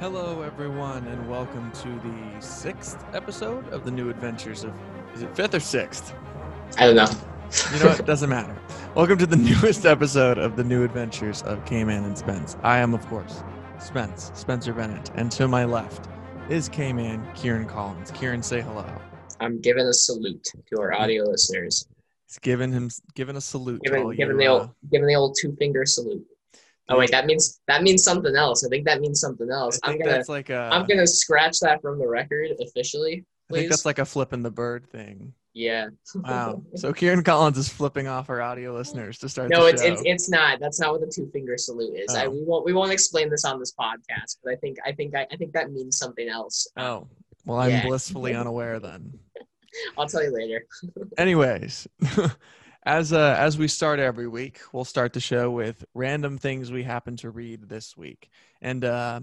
Hello, everyone, and welcome to the sixth episode of the New Adventures of. Is it fifth or sixth? I don't know. You know what? Doesn't matter. Welcome to the newest episode of the New Adventures of K-Man and Spence. I am, of course, Spence, Spencer Bennett, and to my left is K-Man, Kieran Collins. Kieran, say hello. I'm giving a salute to our audio listeners. He's giving him giving a salute. Giving, giving you, the uh, old, giving the old two finger salute. Oh wait, that means that means something else. I think that means something else. I I'm gonna that's like a. I'm gonna scratch that from the record officially, I think that's like a flipping the bird thing. yeah. Wow. so Kieran Collins is flipping off our audio listeners to start No, the it's it's it's not. That's not what the two finger salute is. I, Oh. we won't we won't explain this on this podcast, but I think I think I, I think that means something else. Oh, well, I'm Yeah. blissfully unaware then. I'll tell you later. Anyways, as uh, as we start every week, we'll start the show with random things we happen to read this week, and uh,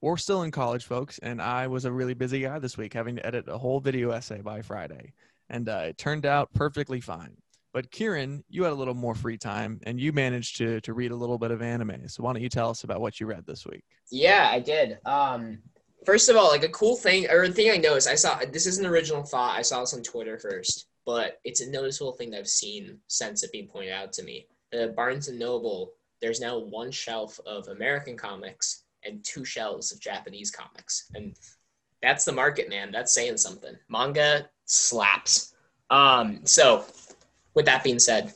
we're still in college, folks. And I was a really busy guy this week, having to edit a whole video essay by Friday, and uh, it turned out perfectly fine. But Kieran, you had a little more free time, and you managed to to read a little bit of anime. So why don't you tell us about what you read this week? Yeah, I did. Um, first of all, like a cool thing or a thing I noticed, I saw this is an original thought. I saw this on Twitter first, but it's a noticeable thing that I've seen since it being pointed out to me. The Barnes and Noble, there's now one shelf of American comics and two shelves of Japanese comics, and that's the market, man. That's saying something. Manga slaps. Um, so, with that being said,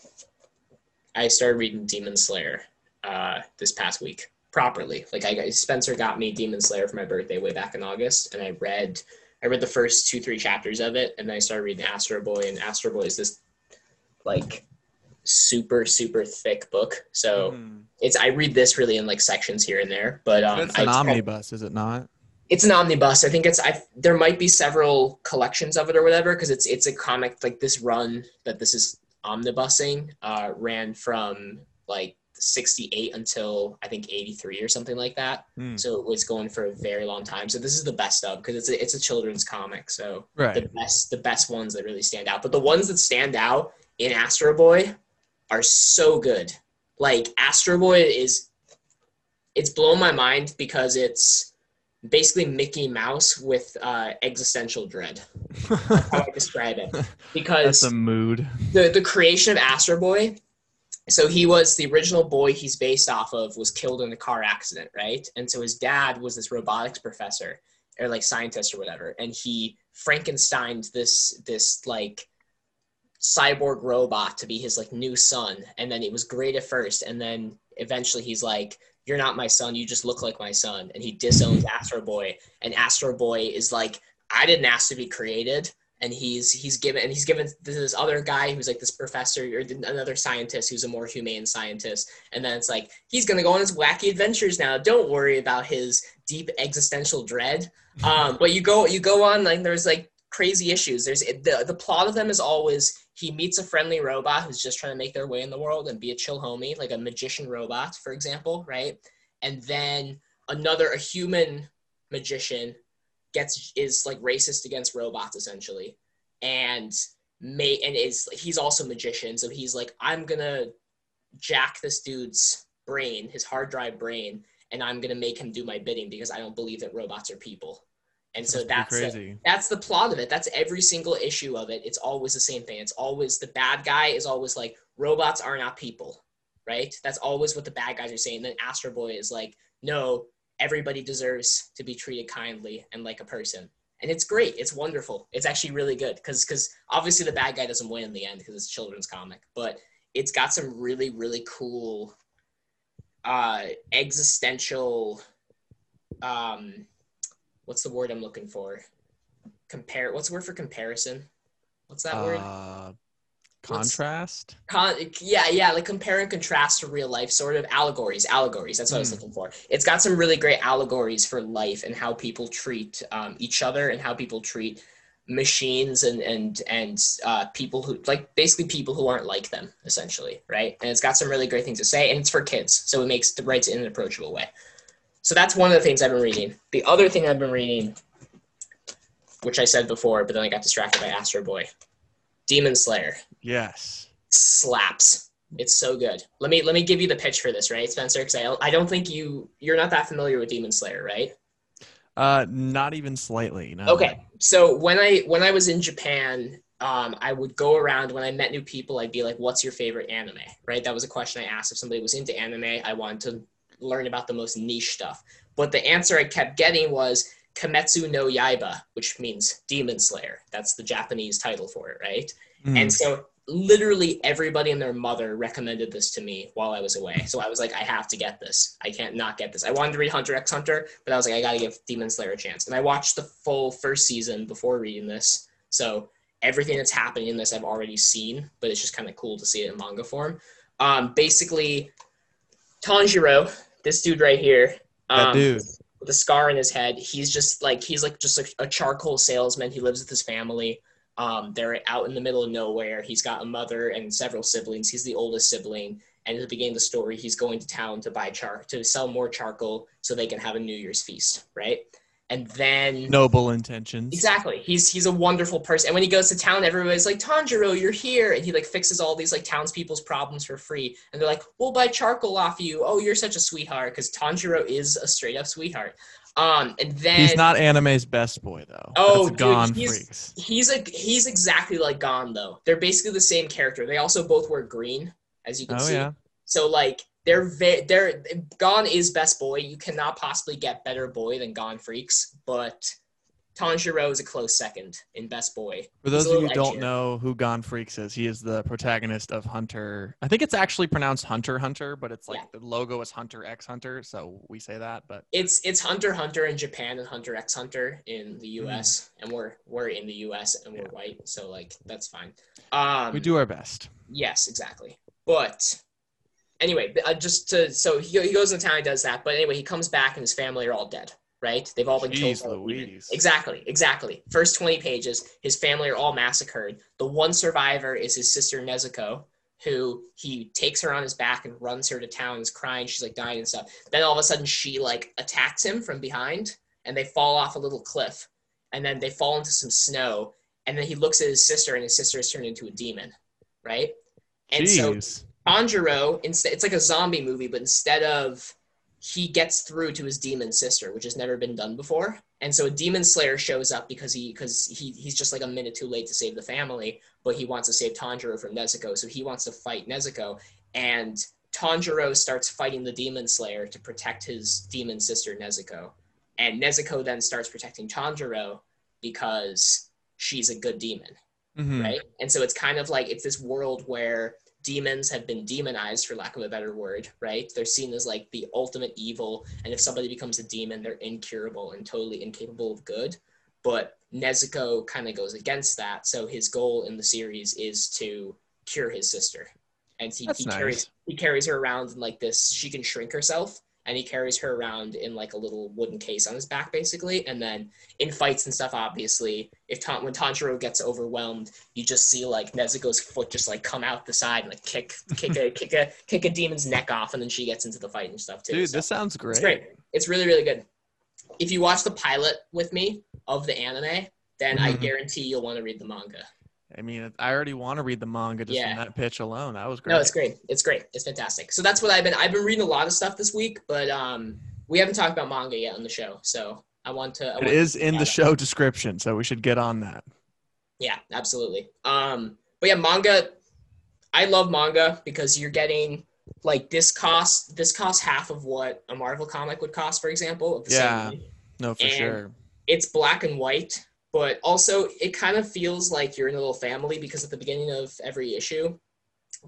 I started reading Demon Slayer uh, this past week properly. Like I Spencer got me Demon Slayer for my birthday way back in August, and I read I read the first two three chapters of it, and then I started reading Astro Boy, and Astro Boy is this like super super thick book. So Hmm. it's I read this really in like sections here and there, but um, it's an I- omnibus, is it not? it's an omnibus. I think it's I there might be several collections of it or whatever because it's it's a comic like this run that this is omnibusing uh, ran from like 68 until I think 83 or something like that. Hmm. So it was going for a very long time. So this is the best of because it's a, it's a children's comic. So Right. the best the best ones that really stand out. But the ones that stand out in Astro Boy are so good. Like Astro Boy is it's blown my mind because it's basically Mickey Mouse with uh, existential dread. How I describe it. Because That's a mood. the the creation of Astro Boy. So he was the original boy he's based off of was killed in a car accident, right? And so his dad was this robotics professor or like scientist or whatever, and he Frankensteined this this like cyborg robot to be his like new son, and then it was great at first, and then eventually he's like, "You're not my son. You just look like my son," and he disowns Astro Boy, and Astro Boy is like, "I didn't ask to be created." And he's he's given and he's given this other guy who's like this professor or another scientist who's a more humane scientist. And then it's like he's gonna go on his wacky adventures now. Don't worry about his deep existential dread. Um, but you go you go on like there's like crazy issues. There's the, the plot of them is always he meets a friendly robot who's just trying to make their way in the world and be a chill homie like a magician robot for example right? And then another a human magician gets is like racist against robots essentially. And may and is he's also a magician. So he's like i'm gonna jack this dude's brain his hard drive brain and i'm gonna make him do my bidding because i don't believe that robots are people. And so That's that's the, that's the plot of it. That's every single issue of it. It's always the same thing. It's always the bad guy is always like robots are not people right? That's always what the bad guys are saying. Then astro boy is like no everybody deserves to be treated kindly and like a person. And it's great. It's wonderful. It's actually really good because because obviously the bad guy doesn't win in the end because it's children's comic but it's got some really really cool uh existential um what's the word i'm looking for? Compare what's the word for comparison? What's that word? Uh, contrast. Con- yeah, yeah, like compare and contrast to real life, sort of allegories. Allegories. That's what I was Mm. looking for. It's got some really great allegories for life and how people treat um, each other and how people treat machines and and and uh, people who like basically people who aren't like them, essentially, right? And it's got some really great things to say, and it's for kids, so it makes the rights in an approachable way. So that's one of the things I've been reading. The other thing I've been reading, which I said before, but then I got distracted by Astro Boy, Demon Slayer Yes. slaps. It's so good. Let me let me give you the pitch for this, right, Spencer? Because I, I don't think you you're not that familiar with Demon Slayer, right? Uh, not even slightly. No. Okay, so when I when I was in Japan, um, I would go around when I met new people. I'd be like, "What's your favorite anime?" Right? That was a question I asked if somebody was into anime. I wanted to learn about the most niche stuff. But the answer I kept getting was Kimetsu no Yaiba, which means Demon Slayer. That's the Japanese title for it, right? Mhm. And so literally everybody and their mother recommended this to me while I was away. So I was like, I have to get this. I can't not get this. I wanted to read Hunter x Hunter, but I was like, I got to give Demon Slayer a chance. And I watched the full first season before reading this. So everything that's happening in this I've already seen, but it's just kind of cool to see it in manga form. Um, basically, Tanjiro, this dude right here, that um, dude. With a scar in his head. He's just like he's like just a, a charcoal salesman. He lives with his family. Um, they're out in the middle of nowhere. He's got a mother and several siblings. He's the oldest sibling. And at the beginning of the story, he's going to town to buy char to sell more charcoal so they can have a New Year's feast, right? And then Noble intentions. Exactly. He's he's a wonderful person. And when he goes to town, everybody's like, Tanjiro, you're here. And he like fixes all these like townspeople's problems for free. And they're like, We'll buy charcoal off you. Oh, you're such a sweetheart. Because Tanjiro is a straight up sweetheart. Um, and then He's not anime's best boy though. Oh, dude, Gon he's- freaks. he's a he's exactly like Gon though. They're basically the same character. They also both wear green, as you can Oh see. yeah. So like they're ve- they're Gon is best boy. You cannot possibly get better boy than Gon Freecss, but Tanjiro is a close second in best boy. For those of you who don't know who Gon Freecss is, he is the protagonist of Hunter. I think it's actually pronounced Hunter Hunter, but it's like Yeah. the logo is Hunter X Hunter, so we say that. But It's it's Hunter Hunter in Japan and Hunter x Hunter in the. U.S. and we're we're in the U.S. and we're white, so like that's fine. Um, we do our best. Yes, exactly. But anyway, uh, just to so he, he goes into town, he does that. But anyway, he comes back and his family are all dead. Right? They've all been Jeez killed. by a demon. Louise. Exactly, exactly. First twenty pages, his family are all massacred. The one survivor is his sister Nezuko, who he takes her on his back and runs her to town. Is crying. She's like dying and stuff. Then all of a sudden, she like attacks him from behind, and they fall off a little cliff, and then they fall into some snow. And then he looks at his sister, and his sister is turned into a demon, right? And so Jeez. Tanjiro, instead, it's like a zombie movie, but instead of he gets through to his demon sister, which has never been done before, and so a demon slayer shows up because he because he he's just like a minute too late to save the family, but he wants to save Tanjiro from Nezuko, so he wants to fight Nezuko, and Tanjiro starts fighting the demon slayer to protect his demon sister Nezuko, and Nezuko then starts protecting Tanjiro because she's a good demon Mhm. right? And so it's kind of like it's this world where demons have been demonized, for lack of a better word, right? They're seen as like the ultimate evil, and if somebody becomes a demon, they're incurable and totally incapable of good. But Nezuko kind of goes against that, so his goal in the series is to cure his sister, and he, he nice. carries he carries her around in like this. She can shrink herself. And he carries her around in like a little wooden case on his back, basically. And then in fights and stuff, obviously, if Tan- when Tanjiro gets overwhelmed, you just see like Nezuko's foot just like come out the side and like kick kick a kick a kick a demon's neck off, and then she gets into the fight and stuff too. Dude, So this sounds great. it's great. It's really really good. If you watch the pilot with me of the anime, then I Mhm. guarantee you'll want to read the manga. I mean, I already want to read the manga just Yeah. from that pitch alone. That was great. No, it's great. It's great. It's fantastic. So that's what I've been. I've been reading a lot of stuff this week, but um, we haven't talked about manga yet on the show. So I want to. I It want is in Yeah. the show description, so we should get on that. Yeah, absolutely. Um, but yeah, manga. I love manga because you're getting like this cost. This costs half of what a Marvel comic would cost, for example. Of the Yeah. Same. No, for And- sure. it's black and white, but also it kind of feels like you're in a little family because at the beginning of every issue,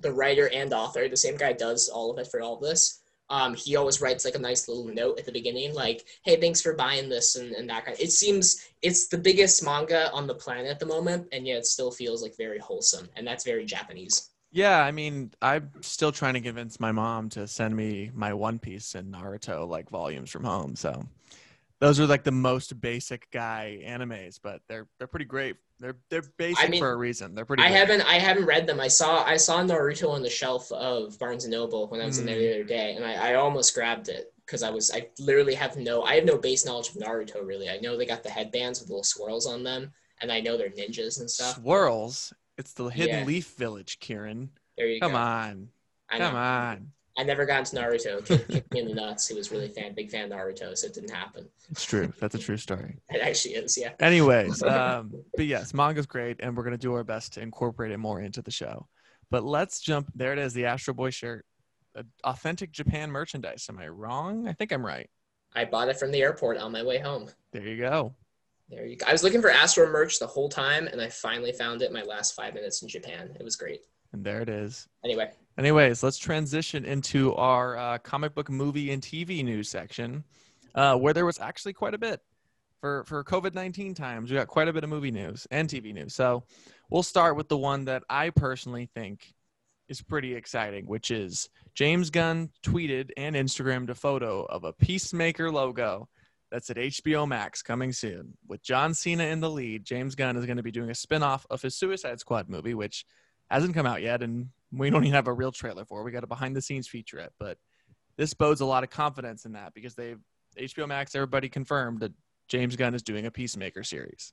the writer and author, the same guy does all of it for all of this. Um, he always writes like a nice little note at the beginning, like, "Hey, thanks for buying this," and, and that kind. It seems it's the biggest manga on the planet at the moment, and yet it still feels like very wholesome, and that's very Japanese. Yeah, I mean, I'm still trying to convince my mom to send me my One Piece and Naruto like volumes from home. So those are like the most basic guy animes, but they're they're pretty great. They're they're basic mean, for a reason. They're pretty. I great. haven't I haven't read them. I saw I saw Naruto on the shelf of Barnes and Noble when I was in there Mm. the other day, and I, I almost grabbed it because I was I literally have no I have no base knowledge of Naruto really. I know they got the headbands with little swirls on them, and I know they're ninjas and stuff. swirls. It's the Hidden Yeah. Leaf Village, Kieran. There you Come go. on, I come on. I never got into Naruto. Kicked, kicked me in the nuts. He was really fan, big fan of Naruto, so it didn't happen. It's true. That's a true story. It actually is, yeah. Anyways, um, but yes, manga's great, and we're gonna do our best to incorporate it more into the show. But let's jump. There it is, the Astro Boy shirt, authentic Japan merchandise. Am I wrong? I think I'm right. I bought it from the airport on my way home. There you go. There you go. I was looking for Astro merch the whole time, and I finally found it my last five minutes in Japan. It was great. And there it is. Anyway, Anyways, let's transition into our uh, comic book movie and TV news section, uh, where there was actually quite a bit for for COVID nineteen times. We got quite a bit of movie news and TV news. So we'll start with the one that I personally think is pretty exciting, which is James Gunn tweeted and Instagrammed a photo of a Peacemaker logo that's at HBO Max coming soon. With John Cena in the lead, James Gunn is going to be doing a spin-off of his Suicide Squad movie, which hasn't come out yet and we don't even have a real trailer for. We got a behind the scenes featurette, but this bodes a lot of confidence in that because they've HBO Max everybody confirmed that James Gunn is doing a Peacemaker series.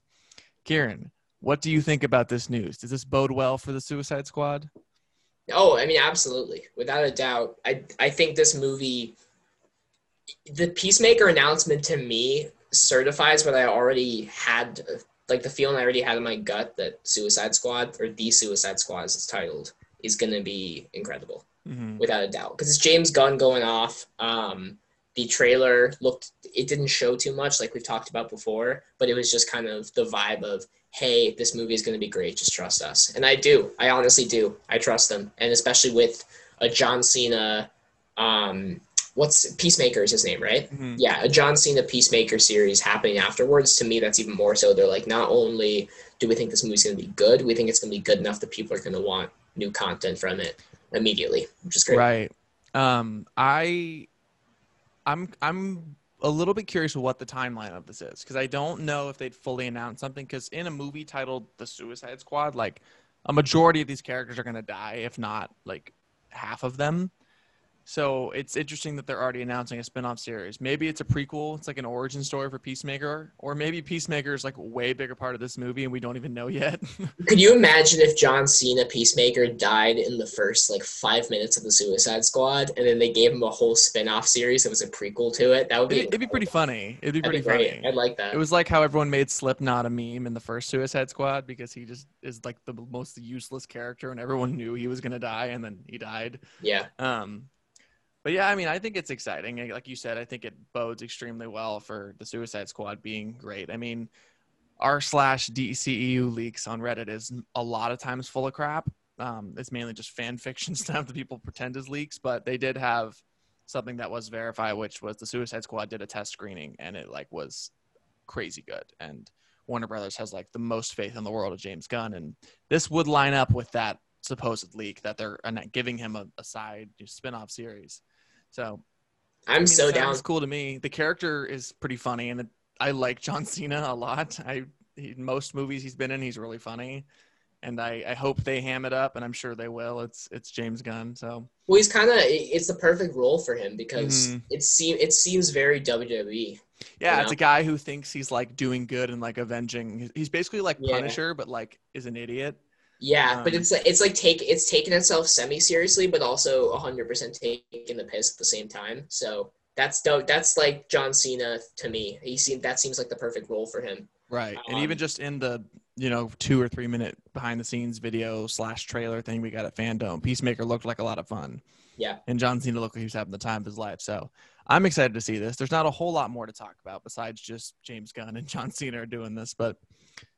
Kieran, what do you think about this news? Does this bode well for the Suicide Squad? Oh, I mean, absolutely, without a doubt. I I think this movie, the Peacemaker announcement to me certifies what I already had, like the feeling I already had in my gut that Suicide Squad or the Suicide Squad as it's titled is going to be incredible, Mm-hmm. without a doubt. Because it's James Gunn going off. Um, the trailer looked, it didn't show too much, like we've talked about before, but it was just kind of the vibe of, hey, this movie is going to be great. Just trust us. And I do. I honestly do. I trust them. And especially with a John Cena, um, what's Peacemaker is his name, right? Mhm. Yeah, a John Cena Peacemaker series happening afterwards. To me, that's even more so. They're like, not only do we think this movie's going to be good, we think it's going to be good enough that people are going to want new content from it immediately, which is great. Right. Um, I, I'm, I'm a little bit curious what the timeline of this is because I don't know if they'd fully announce something. Because in a movie titled The Suicide Squad, like a majority of these characters are going to die, if not like half of them. So it's interesting that they're already announcing a spin-off series. Maybe it's a prequel. It's like an origin story for Peacemaker, or maybe Peacemaker is like a way bigger part of this movie and we don't even know yet. Could you imagine if John Cena Peacemaker died in the first like five minutes of the Suicide Squad, and then they gave him a whole spin-off series that was a prequel to it? That would be it'd, it'd be pretty funny. It'd be That'd pretty be funny. I'd like that. It was like how everyone made Slipknot a meme in the first Suicide Squad because he just is like the most useless character and everyone knew he was gonna die and then he died. yeah. Um, but yeah, I mean, I think it's exciting. Like you said, I think it bodes extremely well for the Suicide Squad being great. I mean, r slash DCEU leaks on Reddit is a lot of times full of crap. Um, it's mainly just fan fiction stuff that people pretend is leaks, but they did have something that was verified, which was the Suicide Squad did a test screening and it like was crazy good. And Warner Brothers has like the most faith in the world of James Gunn, and this would line up with that supposed leak that they're giving him a, a side spin-off series. So I'm I mean, so it down. It's cool to me. The character is pretty funny, and it, I like John Cena a lot. I he, most movies he's been in, he's really funny, and I, I hope they ham it up, and I'm sure they will. It's it's James Gunn, so Well, he's kind of it's the perfect role for him because Mhm. it seems it seems very WWE. yeah, You it's a guy who thinks he's like doing good and like avenging. He's- He's basically like Yeah. Punisher, but like is an idiot. Yeah, but Um, it's like it's like take it's taking itself semi seriously, but also hundred percent taking the piss at the same time. So that's dope. That's like John Cena to me. He seemed that seems like the perfect role for him. Right. And Um, even just in the, you know, two or three minute behind the scenes video slash trailer thing we got at FanDome, Peacemaker looked like a lot of fun. Yeah. And John Cena looked like he was having the time of his life. So I'm excited to see this. There's not a whole lot more to talk about besides just James Gunn and John Cena are doing this, but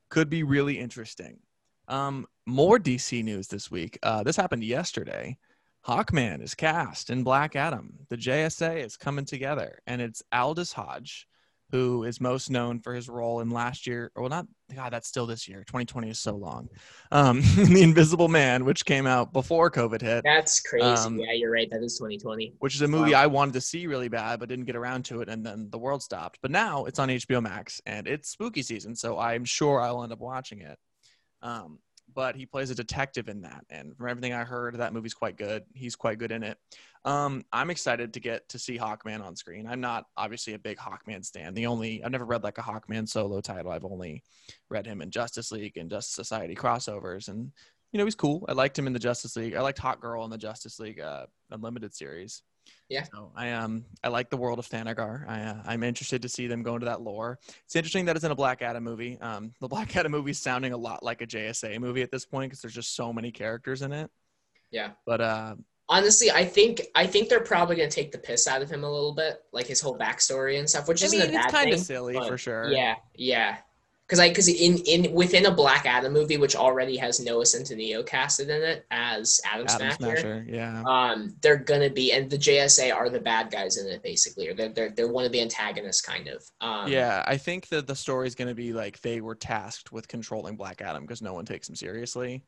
could be really interesting. Um, more DC news this week. Uh, this happened yesterday. Hawkman is cast in Black Adam. The JSA is coming together, and it's Aldis Hodge, who is most known for his role in last year, or well, not God, that's still this year. 2020 is so long. Um, The Invisible Man, which came out before COVID hit, That's crazy. Um, yeah, you're right. That is 2020. which is a movie Wow. I wanted to see really bad, but didn't get around to it, and then the world stopped. But now it's on HBO Max, and it's spooky season, so I'm sure I'll end up watching it. Um, but he plays a detective in that, and from everything I heard, that movie's quite good. He's quite good in it. Um, I'm excited to get to see Hawkman on screen. I'm not obviously a big Hawkman stan. The only I've never read like a Hawkman solo title. I've only read him in Justice League and Justice Society crossovers, and you you know he's cool. I liked him in the Justice League. I liked Hawkgirl in the Justice League uh, Unlimited series. Yeah. So I um I like the world of Thanagar. I uh, I'm interested to see them go into that lore. It's interesting that it's in a Black Adam movie. Um, the Black Adam movie is sounding a lot like a JSA movie at this point because there's just so many characters in it. Yeah. But uh, Honestly, I think I think they're probably gonna take the piss out of him a little bit, like his whole backstory and stuff, which I isn't mean a bad it's kind of silly but for sure. Yeah, yeah. Because I because in in within a Black Adam movie, which already has Noah Centineo casted in it as Atom, Atom Smasher, Smasher. Yeah. um, they're gonna be and the JSA are the bad guys in it basically, or they're they're, they're one of the antagonists kind of. Um, yeah, I think that the story is going to be like they were tasked with controlling Black Adam because no one takes him seriously.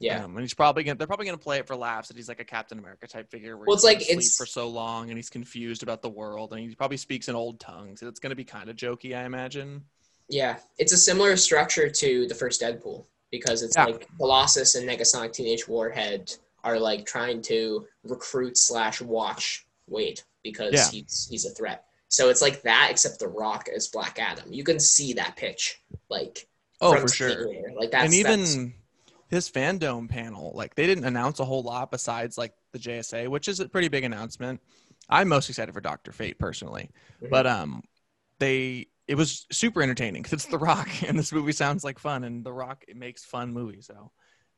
yeah. Um, and he's probably gonna they're probably gonna play it for laughs that he's like a Captain America type figure where Well, he's it's like it's- for so long and he's confused about the world and he probably speaks in old tongues. It's gonna be kind of jokey, I imagine. Yeah, it's a similar structure to the first Deadpool because it's Yeah. like Colossus and Negasonic Teenage Warhead are like trying to recruit slash watch Wade because Yeah. he's he's a threat. So it's like that, except The Rock is Black Adam. You can see that pitch, like Oh, for sure. Like that's and even that's- his FanDome panel, like they didn't announce a whole lot besides like the JSA, which is a pretty big announcement. I'm most excited for Doctor Fate personally, Mhm. but um, they it was super entertaining because it's The Rock, and this movie sounds like fun, and The Rock it makes fun movies, so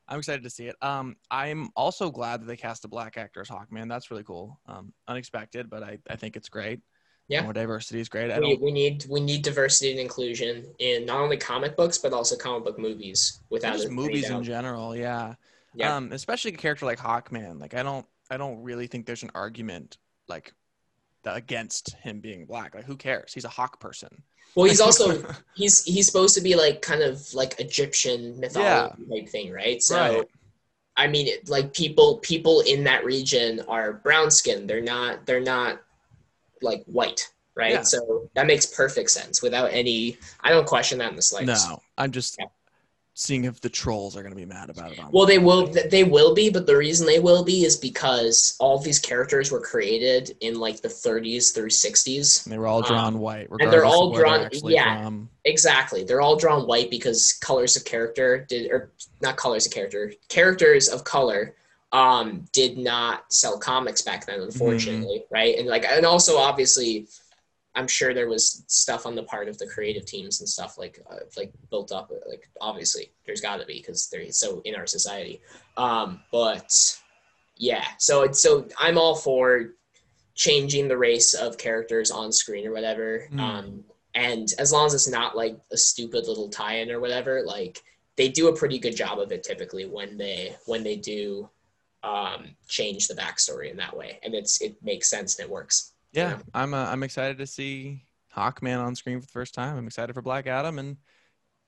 I'm excited to see it. Um, I'm also glad that they cast a black actor as Hawkman. That's really cool. Um, unexpected, but I I think it's great. Yeah. more diversity is great. We, we need we need diversity and inclusion in not only comic books but also comic book movies. Without just movies in general, yeah. Yeah. Um, especially a character like Hawkman. Like I don't I don't really think there's an argument like against him being black. Like who cares? He's a hawk person. well, he's also he's he's supposed to be like kind of like Egyptian mythology type thing, right? So Right. I mean, it- like people people in that region are brown skinned. They're not they're not like white, right? Yeah. So that makes perfect sense without any. I don't question that in the slightest. no, I'm just Yeah. Seeing if the trolls are gonna be mad about it. On Well, they will. They will be, but the reason they will be is because all these characters were created in like the 30s through 60s. And they were all drawn um, white, and they're all where they're drawn- yeah. from. Exactly. They're all drawn white because colors of character did, or not colors of character, characters of color um, did not sell comics back then, unfortunately, right? And like, and also obviously, I'm sure there was stuff on the part of the creative teams and stuff like, uh, like built up. Like, obviously, there's got to be because they're so in our society. Um, but yeah, so it's so I'm all for changing the race of characters on screen or whatever. Mm. Um, and as long as it's not like a stupid little tie-in or whatever, like they do a pretty good job of it typically when they when they do um, change the backstory in that way, and it's it makes sense and it works. Yeah, Yeah. I'm uh, I'm excited to see Hawkman on screen for the first time. I'm excited for Black Adam, and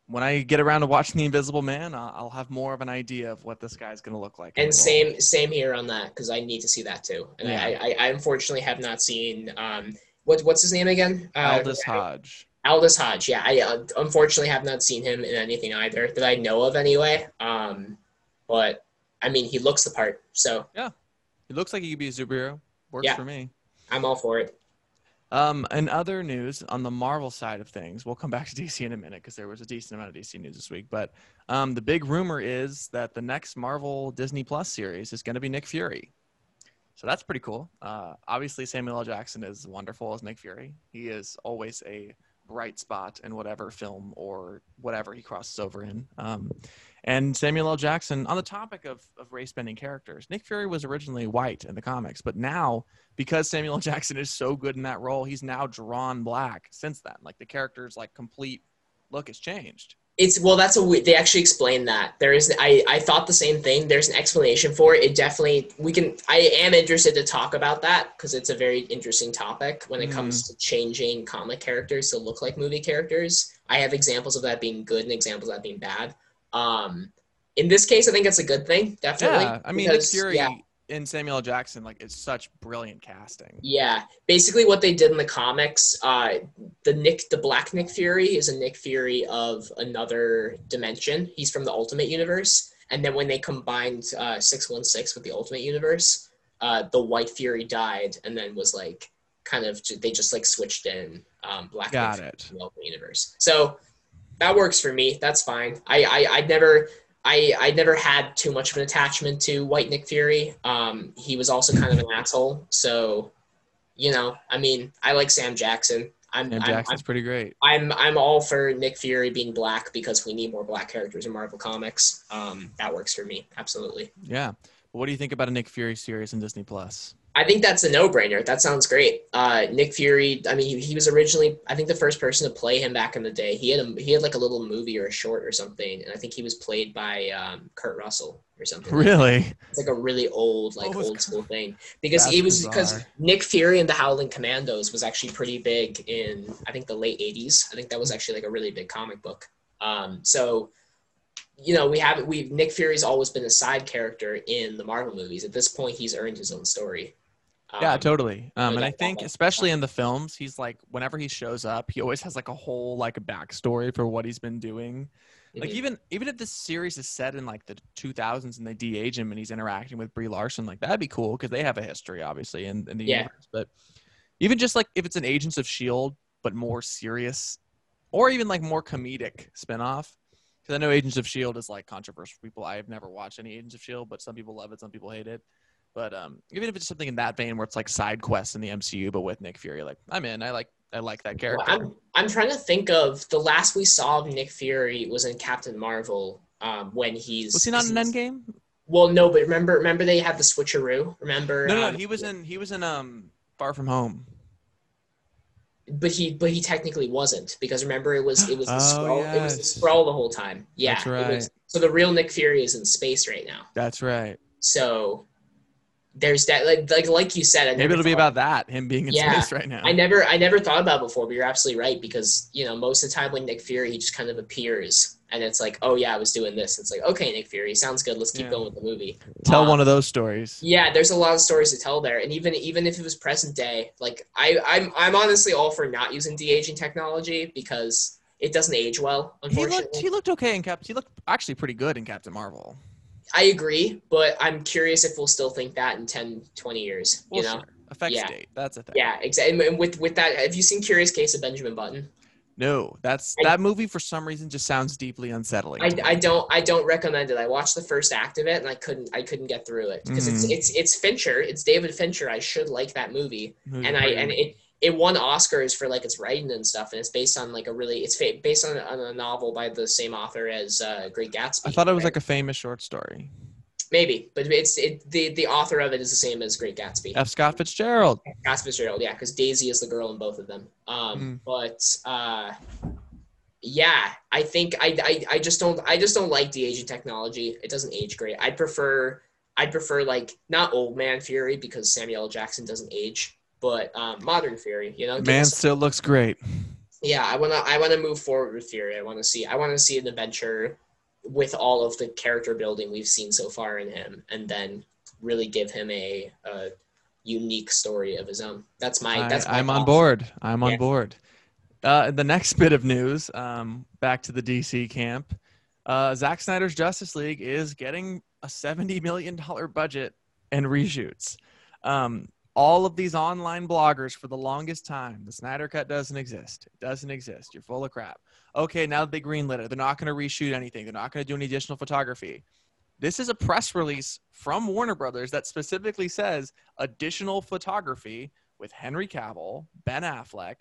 when I get around to watching The Invisible Man, I'll, have more of an idea of what this guy's gonna look like. And same same here on that because I need to see that too. And Yeah. I, I I unfortunately have not seen um what what's his name again? Uh, Aldis Hodge. Aldis Hodge. Yeah, I uh, unfortunately have not seen him in anything either that I know of anyway. Um, but I mean, he looks the part, so yeah, He looks like he could be a superhero. Works Yeah. for me. I'm all for it. Um, in other news on the Marvel side of things, we'll come back to DC in a minute because there was a decent amount of DC news this week. But um, the big rumor is that the next Marvel Disney Plus series is going to be Nick Fury. So that's pretty cool. Uh, obviously, Samuel L. Jackson is wonderful as Nick Fury. He is always a bright spot in whatever film or whatever he crosses over in. Um, and Samuel L. Jackson, on the topic of, of race bending characters, Nick Fury was originally white in the comics, but now because Samuel L. Jackson is so good in that role, he's now drawn black since then. Like the character's like complete look has changed. It's well, that's a they actually explained that there is. I I thought the same thing. There's an explanation for it. It definitely we can. I am interested to talk about that because it's a very interesting topic when it comes mm. to changing comic characters to look like movie characters. I have examples of that being good and examples of that being bad. Um, in this case, I think it's a good thing. Definitely. Yeah, I mean because, Nick Fury yeah, and Samuel L. Jackson like it's such brilliant casting. Yeah, basically what they did in the comics, uh, the Nick, the Black Nick Fury is a Nick Fury of another dimension. He's from the Ultimate Universe, and then when they combined uh, six one six with the Ultimate Universe, uh, the White Fury died, and then was like kind of they just like switched in um, Black Got Nick it. Fury the Ultimate Universe. So that works for me. That's fine. I I I never. I I never had too much of an attachment to White Nick Fury. Um, he was also kind of an asshole. So, you know, I mean, I like Sam Jackson. I'm, And I'm, Jackson's pretty great. I'm I'm all for Nick Fury being black because we need more black characters in Marvel Comics. Um, that works for me absolutely. Yeah. What do you think about a Nick Fury series in Disney Plus? I think that's a no-brainer. That sounds great. Uh, Nick Fury. I mean, he, he was originally I think the first person to play him back in the day. He had a, he had like a little movie or a short or something, and I think he was played by um, Kurt Russell or something. like. Really? It's like a really old, like What old school thing because That's it was because. Nick Fury and the Howling Commandos was actually pretty big in I think the late '80s. I think that was actually like a really big comic book. Um, so, you know, we have we Nick Fury's always been a side character in the Marvel movies. At this point, he's earned his own story. Yeah, Um, totally. Um, and I think, especially in the films, he's like, whenever he shows up, he always has like a whole like a backstory for what he's been doing. Like even even if this series is set in like the 2000s and they de-age him and he's interacting with Brie Larson, like that'd be cool because they have a history, obviously, in, in the Yeah. universe. But even just like if it's an Agents of Shield but more serious, or even like more comedic spinoff. Because I know Agents of Shield is like controversial people. I have never watched any Agents of Shield, but some people love it, some people hate it. But um, even if it's something in that vein where it's like side quests in the MCU, but with Nick Fury, like I'm in. I like I like that Well, character. I'm I'm trying to think of the last we saw of Nick Fury was in Captain Marvel. Um, when he's Was he not in Endgame? Well, no, but remember remember they had the switcheroo. Remember? No, no, um, he was in he was in um Far From Home. but he but he technically wasn't because remember it was it was the Oh, Skrull it was the Skrull the whole time. Yeah, That's it was- right. so the real Nick Fury is in space right now. That's right. So there's that like like like you said. I Maybe it'll be about that, him being in Yeah, space right now. I never I never thought about it before, but you're absolutely right because you know most of the time when Nick Fury he just kind of appears and it's like oh yeah I was doing this. It's like okay Nick Fury sounds good. Let's keep Yeah. going with the movie. Tell Um, one of those stories. Yeah, there's a lot of stories to tell there, and even even if it was present day, like I I'm I'm honestly all for not using de aging technology because it doesn't age well. He Unfortunately, looked he looked okay in Cap. He looked actually pretty good in Captain Marvel. I agree, but I'm curious if we'll still think that in 10, 20 years. You know? sure. Effects Yeah. date. That's a thing. Yeah, exactly. And with with that, have you seen Curious Case of Benjamin Button? No, that's I- that movie for some reason just sounds deeply unsettling. I. I don't I don't recommend it. I watched the first act of it and I couldn't I couldn't get through it because it's Mhm. it's it's Fincher. It's David Fincher. I should like that movie. Movie and I and it it won Oscars for like its writing and stuff, and it's based on like a really it's fa- based on, on a novel by the same author as uh, Great Gatsby. I thought it was right? like a famous short story. maybe, but it's it the the author of it is the same as Great Gatsby. F. Scott Fitzgerald. Scott Fitzgerald, yeah, because Daisy is the girl in both of them. Um, Mm. but uh, yeah, I think I, I I just don't I just don't like de aging technology. It doesn't age great. I prefer I'd prefer like not old man Fury because Samuel L. Jackson doesn't age, but um, modern Fury. You know, Man still looks great. yeah, I wanna I wanna move forward with Fury. I wanna see I wanna see an adventure with all of the character building we've seen so far in him, and then really give him a, a unique story of his own. That's my I, that's my I'm on board. I'm on Yeah. board. Uh, the next bit of news, um, back to the DC camp. Uh, Zack Snyder's Justice League is getting a $70 million budget and reshoots. Um, all of these online bloggers for the longest time, the Snyder Cut doesn't exist. It doesn't exist. You're full of crap. Okay, now that they greenlit it, they're not going to reshoot anything. They're not going to do any additional photography. This is a press release from Warner Brothers that specifically says additional photography with Henry Cavill, Ben Affleck,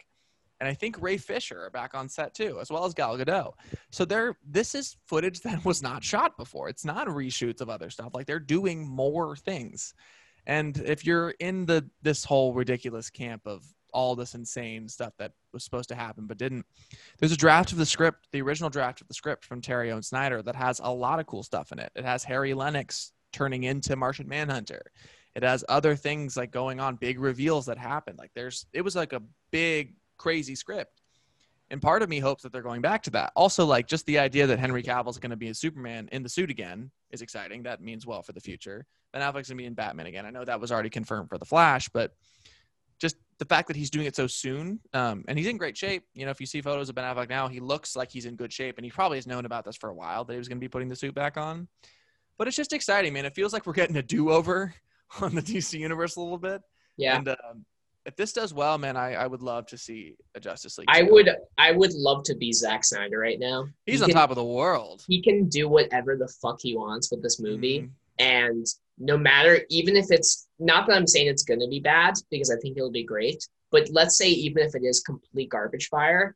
and I think Ray Fisher are back on set too, as well as Gal Gadot. So they're this is footage that was not shot before. It's not reshoots of other stuff. Like they're doing more things. And if you're in the this whole ridiculous camp of all this insane stuff that was supposed to happen but didn't, there's a draft of the script, the original draft of the script from Terrio and Snyder that has a lot of cool stuff in it. It has Harry Lennix turning into Martian Manhunter. It has other things like going on, big reveals that happen. Like there's, it was like a big, crazy script. And part of me hopes that they're going back to that. Also, like just the idea that Henry Cavill's going to be a Superman in the suit again is exciting. That means well for the future. Ben Affleck's going to be in Batman again. I know that was already confirmed for the Flash, but just the fact that he's doing it so soon, um, and he's in great shape. You know, if you see photos of Ben Affleck now, he looks like he's in good shape, and he probably has known about this for a while that he was going to be putting the suit back on. But it's just exciting, man. It feels like we're getting a do-over on the DC universe a little bit. Yeah. And um, if this does well, man, I, I would love to see a Justice League. I too. would I would love to be Zack Snyder right now. He's He on can- top of the world. He can do whatever the fuck he wants with this movie. Mhm. and no matter even if it's not that i'm saying it's going to be bad because i think it'll be great but let's say even if it is complete garbage fire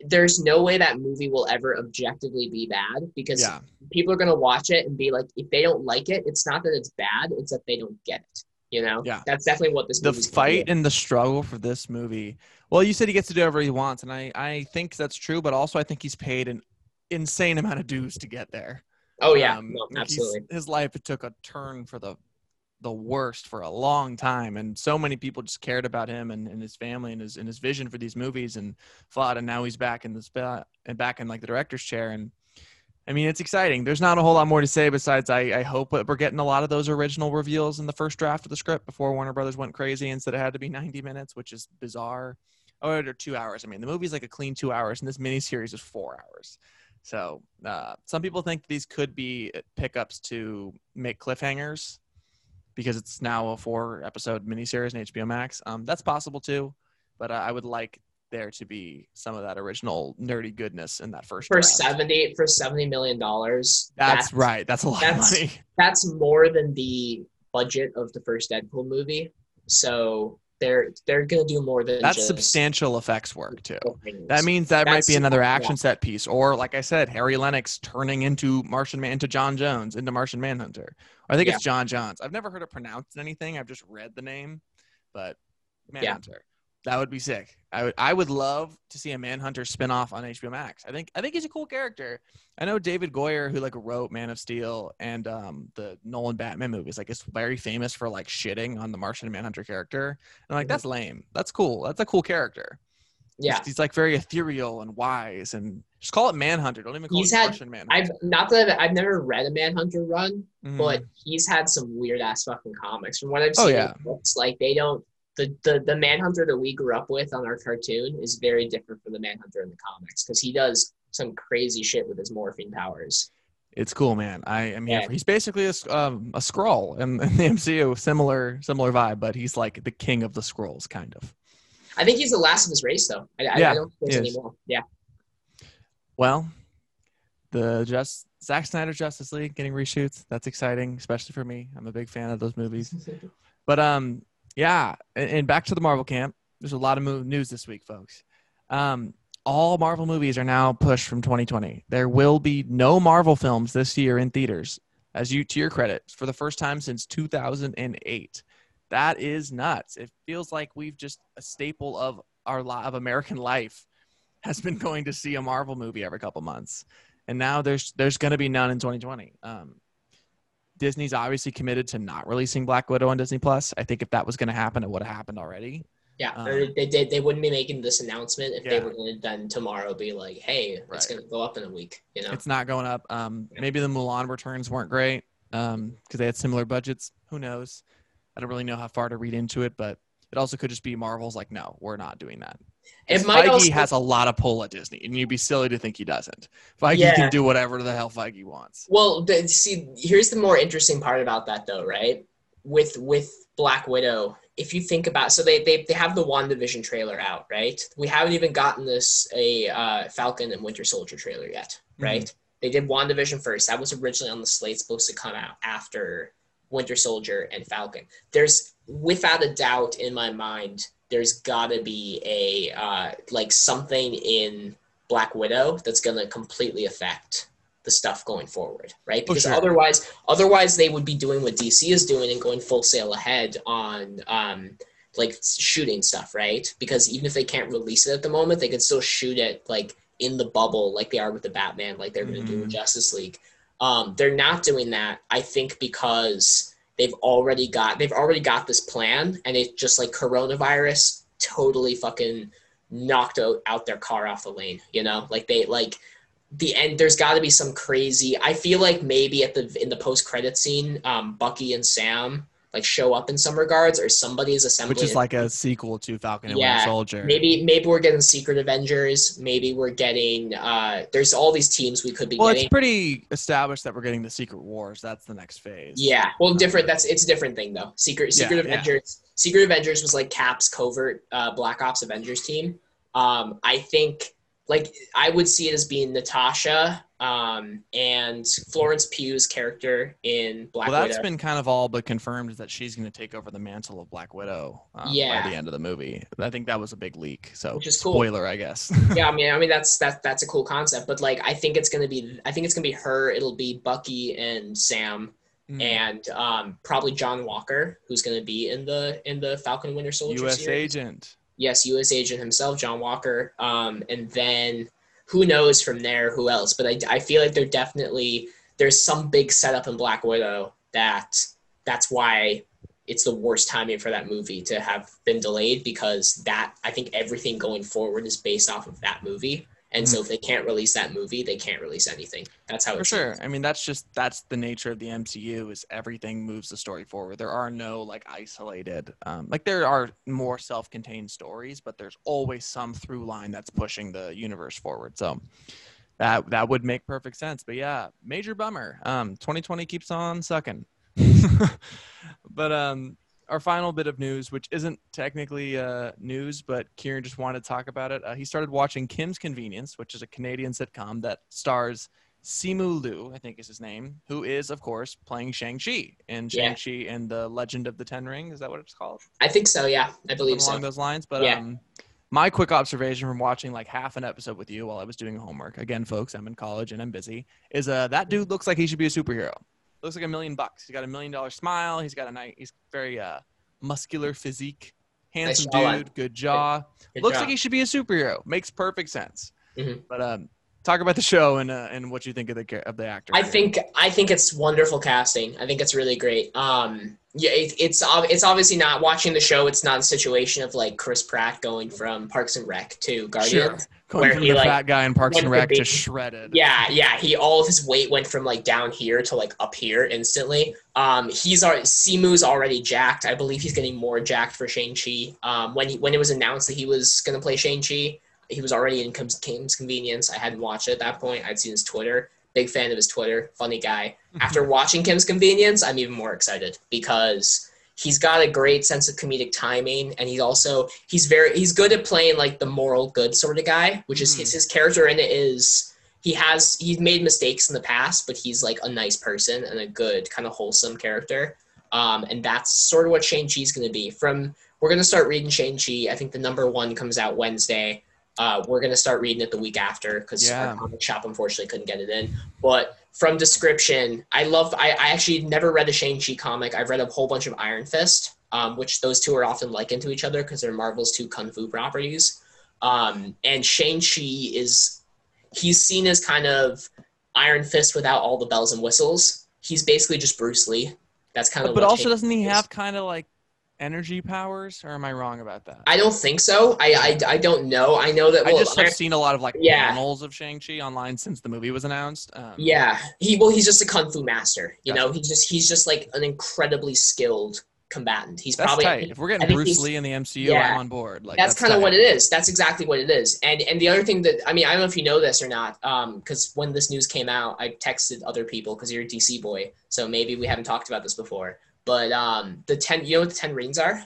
there's no way that movie will ever objectively be bad because Yeah, people are going to watch it and be like if they don't like it it's not that it's bad it's that they don't get it you know Yeah. that's definitely what this the fight and the struggle for this movie. Well, you said he gets to do whatever he wants, and I I think that's true, but also I think he's paid an insane amount of dues to get there. Oh yeah Um, no, absolutely His life it took a turn for the the worst for a long time, and so many people just cared about him and, and his family and his and his vision for these movies and fought. And now he's back in the spot and back in like the director's chair. And I mean, it's exciting. There's not a whole lot more to say besides I, I hope that we're getting a lot of those original reveals in the first draft of the script before Warner Brothers went crazy and said it had to be 90 minutes, which is bizarre. Oh, or two hours. I mean, the movie's like a clean two hours, and this miniseries is four hours. So uh, some people think these could be pickups to make cliffhangers because it's now a four episode miniseries on HBO Max. Um, that's possible too, but uh, I would like there to be some of that original nerdy goodness in that first for draft. 70 for 70 million dollars That's, right. That's a lot that's- of money. that's more than the budget of the first Deadpool movie. So they're they're gonna do more than That's substantial effects work too. That means that might be another yeah. action set piece, or like I said, Harry Lennix turning into Martian Man into J'onn J'onzz into Martian Manhunter. Or I think Yeah. it's J'onn J'onzz. I've never heard it pronounced anything. I've just read the name, but Manhunter. That would be sick. I would I would love to see a Manhunter spin-off on HBO Max. I think I think he's a cool character. I know David Goyer, who like wrote Man of Steel and um, the Nolan Batman movies, like is very famous for like shitting on the Martian Manhunter character. And I'm like, that's lame. That's cool. That's a cool character. yeah. He's, he's, like very ethereal and wise, and just call it Manhunter. Don't even call He's it had- Martian Manhunter. I've not that I've, I've never read a Manhunter run, Mhm. but he's had some weird ass fucking comics. From what I've seen, Oh, seen, yeah. it's like they don't. The, the, the Manhunter that we grew up with on our cartoon is very different from the Manhunter in the comics because he does some crazy shit with his morphine powers. it's cool, man. I am here. Yeah. He's basically a, um, a Skrull in, in the MCU, similar similar vibe, but he's like the king of the Skrulls, kind of. I think he's the last of his race, though. I, I- Yeah, I don't think is. Yeah. Well, the just Zack Snyder Justice League getting reshoots. That's exciting, especially for me. I'm a big fan of those movies. But um, yeah, and, back to the Marvel camp. There's a lot of news this week, folks. Um, all Marvel movies are now pushed from 2020. There will be no Marvel films this year in theaters. As you, to your credit, for the first time since 2008. That is nuts. It feels like we've just a staple of our of American life has been going to see a Marvel movie every couple months, and now there's there's going to be none in 2020. Um, Disney's obviously committed to not releasing Black Widow on Disney Plus. I think if that was going to happen, it would have happened already. Yeah, Um, or they. They wouldn't be making this announcement if they were going to then tomorrow be like, "Hey, it's going to go up in a week." You know, It's not going up. Um, Yeah. maybe the Mulan returns weren't great because they had similar budgets. Who knows? I don't really know how far to read into it, but it also could just be Marvel's like, no, we're not doing that. it might Feige also. has a lot of pull at Disney, and you'd be silly to think he doesn't. Feige Yeah. can do whatever the hell Feige wants. well, the, see, here's the more interesting part about that, though, right? With with Black Widow, if you think about, so they they, they have the WandaVision trailer out, right? We haven't even gotten this a uh, Falcon and Winter Soldier trailer yet, Mm-hmm. right? They did WandaVision first. That was originally on the slate, supposed to come out after Winter Soldier and Falcon. There's without a doubt in my mind, there's got to be a uh, like something in Black Widow that's going to completely affect the stuff going forward, right? Oh, Because sure. otherwise, otherwise they would be doing what DC is doing and going full sail ahead on um, like shooting stuff, right? Because even if they can't release it at the moment, they can still shoot it like in the bubble, like they are with the Batman, like they're going to do with Mhm. Justice League. Um, they're not doing that, I think, because they've already got they've already got this plan, and it just like coronavirus totally fucking knocked out, out their car off the lane. You know, like they like the end. There's got to be some crazy. I feel like maybe at the in the post credit scene, um, Bucky and Sam like show up in some regards, or somebody is assembling. Which is like a sequel to Falcon and Yeah, Winter Soldier. maybe maybe we're getting Secret Avengers. Maybe we're getting. uh There's all these teams we could be Well, getting. it's pretty established that we're getting the Secret Wars. That's the next phase. Yeah, well, different. That's it's a different thing though. Secret Secret Yeah, yeah. Avengers. Secret Avengers was like Cap's covert uh, Black Ops Avengers team. Um, I think like I would see it as being Natasha um, and Florence Pugh's character in Black Widow. Well, that's Widow. been kind of all but confirmed that she's going to take over the mantle of Black Widow um, Yeah. by the end of the movie. I think that was a big leak. So, Which is cool. spoiler, I guess. yeah, I mean, I mean that's that that's a cool concept, but like I think it's gonna be I think it's gonna be her. It'll be Bucky and Sam Mm. and um, probably John Walker, who's gonna be in the in the Falcon Winter Soldier U.S. series. agent. yes, U.S. agent himself, John Walker. Um, and then who knows from there who else? But I, I feel like there definitely there's some big setup in Black Widow that that's why it's the worst timing for that movie to have been delayed because that I think everything going forward is based off of that movie. And so if they can't release that movie, they can't release anything. That's how For it's sure. I mean, that's just that's the nature of the MCU is everything moves the story forward. There are no like isolated, um, like there are more self-contained stories, but there's always some through line that's pushing the universe forward. So that that would make perfect sense. But yeah, major bummer. Um, 2020 keeps on sucking. but um, our final bit of news, which isn't technically uh, news, but Kieran just wanted to talk about it. Uh, he started watching Kim's Convenience, which is a Canadian sitcom that stars Simu Liu, I think is his name, who is, of course, playing Shang-Chi in Yeah. Shang-Chi and the Legend of the Ten Rings. Is that what it's called? I think so, yeah. I believe Something so. along those lines. But Yeah. um, my quick observation from watching like half an episode with you while I was doing homework, again, folks, I'm in college and I'm busy, is uh, that dude looks like he should be a superhero. Looks like a million bucks. He's got a million dollar smile. He's got a nice, he's very uh, muscular physique, handsome jawline. dude, good jaw. Good looks job. like he should be a superhero. Makes perfect sense. Mhm. But um, talk about the show and uh, and what you think of the of the actor. I think I think it's wonderful casting. I think it's really great. Um, yeah, it, it's it's obviously not watching the show. It's not a situation of like Chris Pratt going from Parks and Rec to sure. Going where from he, the like, fat guy in Parks and Rec to shredded. Yeah, yeah. He all of his weight went from like down here to like up here instantly. Um, he's already Simu's already jacked. I believe he's getting more jacked for Shang Chi. Um, when he, when it was announced that he was gonna play Shang Chi, he was already in Kim's, Kim's Convenience. I hadn't watched it at that point. I'd seen his Twitter. Big fan of his Twitter. Funny guy. After watching Kim's Convenience, I'm even more excited because he's got a great sense of comedic timing, and he's also he's very he's good at playing like the moral good sort of guy, which is Mhm. his his character in it is he has he's made mistakes in the past, but he's like a nice person and a good kind of wholesome character. Um, and that's sort of what Shang Chi's going to be. From we're going to start reading Shang Chi. I think the number one comes out Wednesday. Uh, we're going to start reading it the week after because Yeah. our comic shop unfortunately couldn't get it in. But from description, I love. I, I actually never read a Shang Chi comic. I've read a whole bunch of Iron Fist, um, which those two are often likened to each other because they're Marvel's two kung fu properties. Um, and Shang Chi is he's seen as kind of Iron Fist without all the bells and whistles. He's basically just Bruce Lee. That's kind of. but what also, doesn't he have kind of like energy powers, or am I wrong about that? I don't think so. I I, I don't know. I know that. I just have seen a lot of like Yeah. panels of Shang Chi online since the movie was announced. Um, yeah, he well, he's just a kung fu master. You know, he's just he's just like an incredibly skilled combatant. He's that's probably tight. If we're getting Bruce Lee in the MCU, Yeah. I'm on board. Like that's, kind of what it is. That's exactly what it is. And and the other thing that I mean, I don't know if you know this or not, um because when this news came out, I texted other people because you're a DC boy, so maybe we haven't talked about this before. But um, the ten, you know what the ten rings are?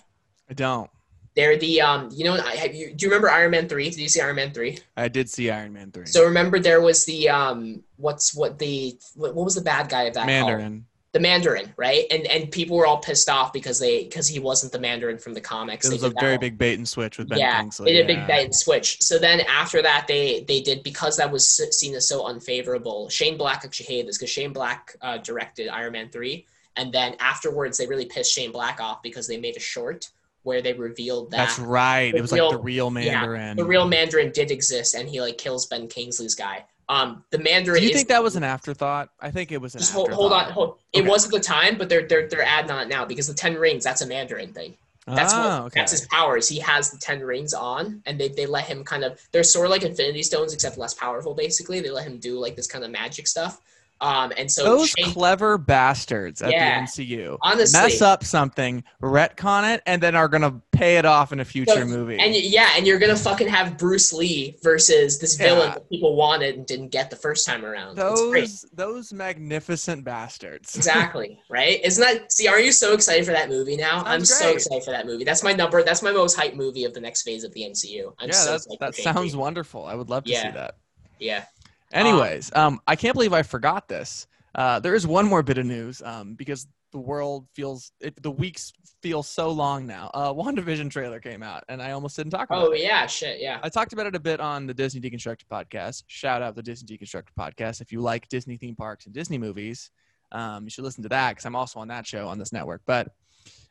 I don't. They're the um, you know, I have you. Do you remember Iron Man three? Did you see Iron Man three? I did see Iron Man three. So remember there was the um, what's what the what, what was the bad guy of that? called? Mandarin. The Mandarin, right? And and people were all pissed off because they because he wasn't the Mandarin from the comics. It was a very big bait and switch with Ben yeah, Kingsley. they did a big bait and switch. So then after that, they they did because that was seen as so unfavorable. Shane Black actually hated this because Shane Black uh, directed Iron Man three, and then afterwards they really pissed Shane Black off because they made a short where they revealed that That's right. It was real- like the real yeah, Mandarin. the real Mandarin did exist, and he like kills Ben Kingsley's guy. Um, the Mandarin. Do you is- think that was an afterthought? I think it was an Just hold, hold on, hold. It was at the time, but they're they're they're adding on it now because the ten rings. That's a Mandarin thing. That's Ah, what okay. that's his powers. He has the ten rings on, and they, they let him kind of they're sort of like Infinity Stones except less powerful. Basically, they let him do like this kind of magic stuff. Um, and so Those Shane- clever bastards at Yeah. the MCU honestly, mess up something, retcon it, and then are gonna pay it off in a future So- movie. and yeah, and you're gonna fucking have Bruce Lee versus this villain that people wanted and didn't get the first time around. It's great. those those magnificent bastards. Exactly, right? Isn't that see, are you so excited for that movie now? I'm Sounds so excited for that movie. That's my number that's my most hyped movie of the next phase of the MCU. I'm yeah, so that's, that Shang-Chi. sounds wonderful. I would love to see that. Yeah. Anyways, um, I can't believe I forgot this. Uh, there is one more bit of news um, because the world feels it, the weeks feel so long now. Uh, WandaVision trailer came out, and I almost didn't talk about Oh it. yeah, shit, yeah. I talked about it a bit on the Disney Deconstructed podcast. Shout out the Disney Deconstructed podcast. If you like Disney theme parks and Disney movies, um, you should listen to that because I'm also on that show on this network. But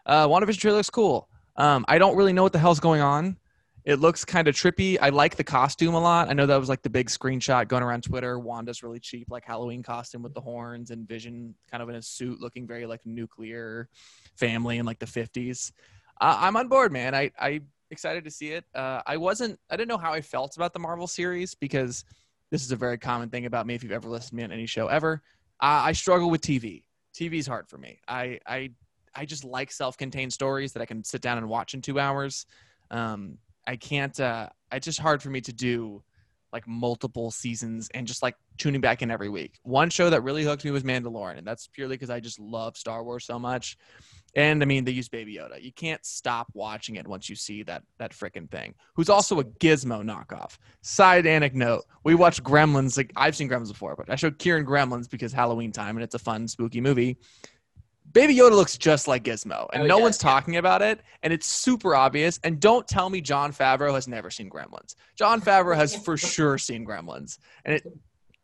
uh, WandaVision trailer looks cool. Um, I don't really know what the hell's going on. It looks kind of trippy. I like the costume a lot. I know that was like the big screenshot going around Twitter. Wanda's really cheap, like Halloween costume with the horns, and Vision kind of in a suit, looking very like nuclear family in like the 50s. Uh, I'm on board, man. I I excited to see it. Uh, I wasn't. I didn't know how I felt about the Marvel series because this is a very common thing about me. If you've ever listened to me on any show ever, I struggle with TV. TV's hard for me. I I I just like self-contained stories that I can sit down and watch in two hours. Um, I can't. Uh, it's just hard for me to do like multiple seasons and just like tuning back in every week. One show that really hooked me was Mandalorian, and that's purely because I just love Star Wars so much. And I mean, they use Baby Yoda. You can't stop watching it once you see that that freaking thing. Who's also a Gizmo knockoff. Side anecdote: We watched Gremlins. Like I've seen Gremlins before, but I showed Kieran Gremlins because Halloween time, and it's a fun, spooky movie. Baby Yoda looks just like Gizmo, and Oh, no one's yeah. talking about it, and it's super obvious. And don't tell me Jon Favreau has never seen Gremlins. Jon Favreau has for sure seen Gremlins, and it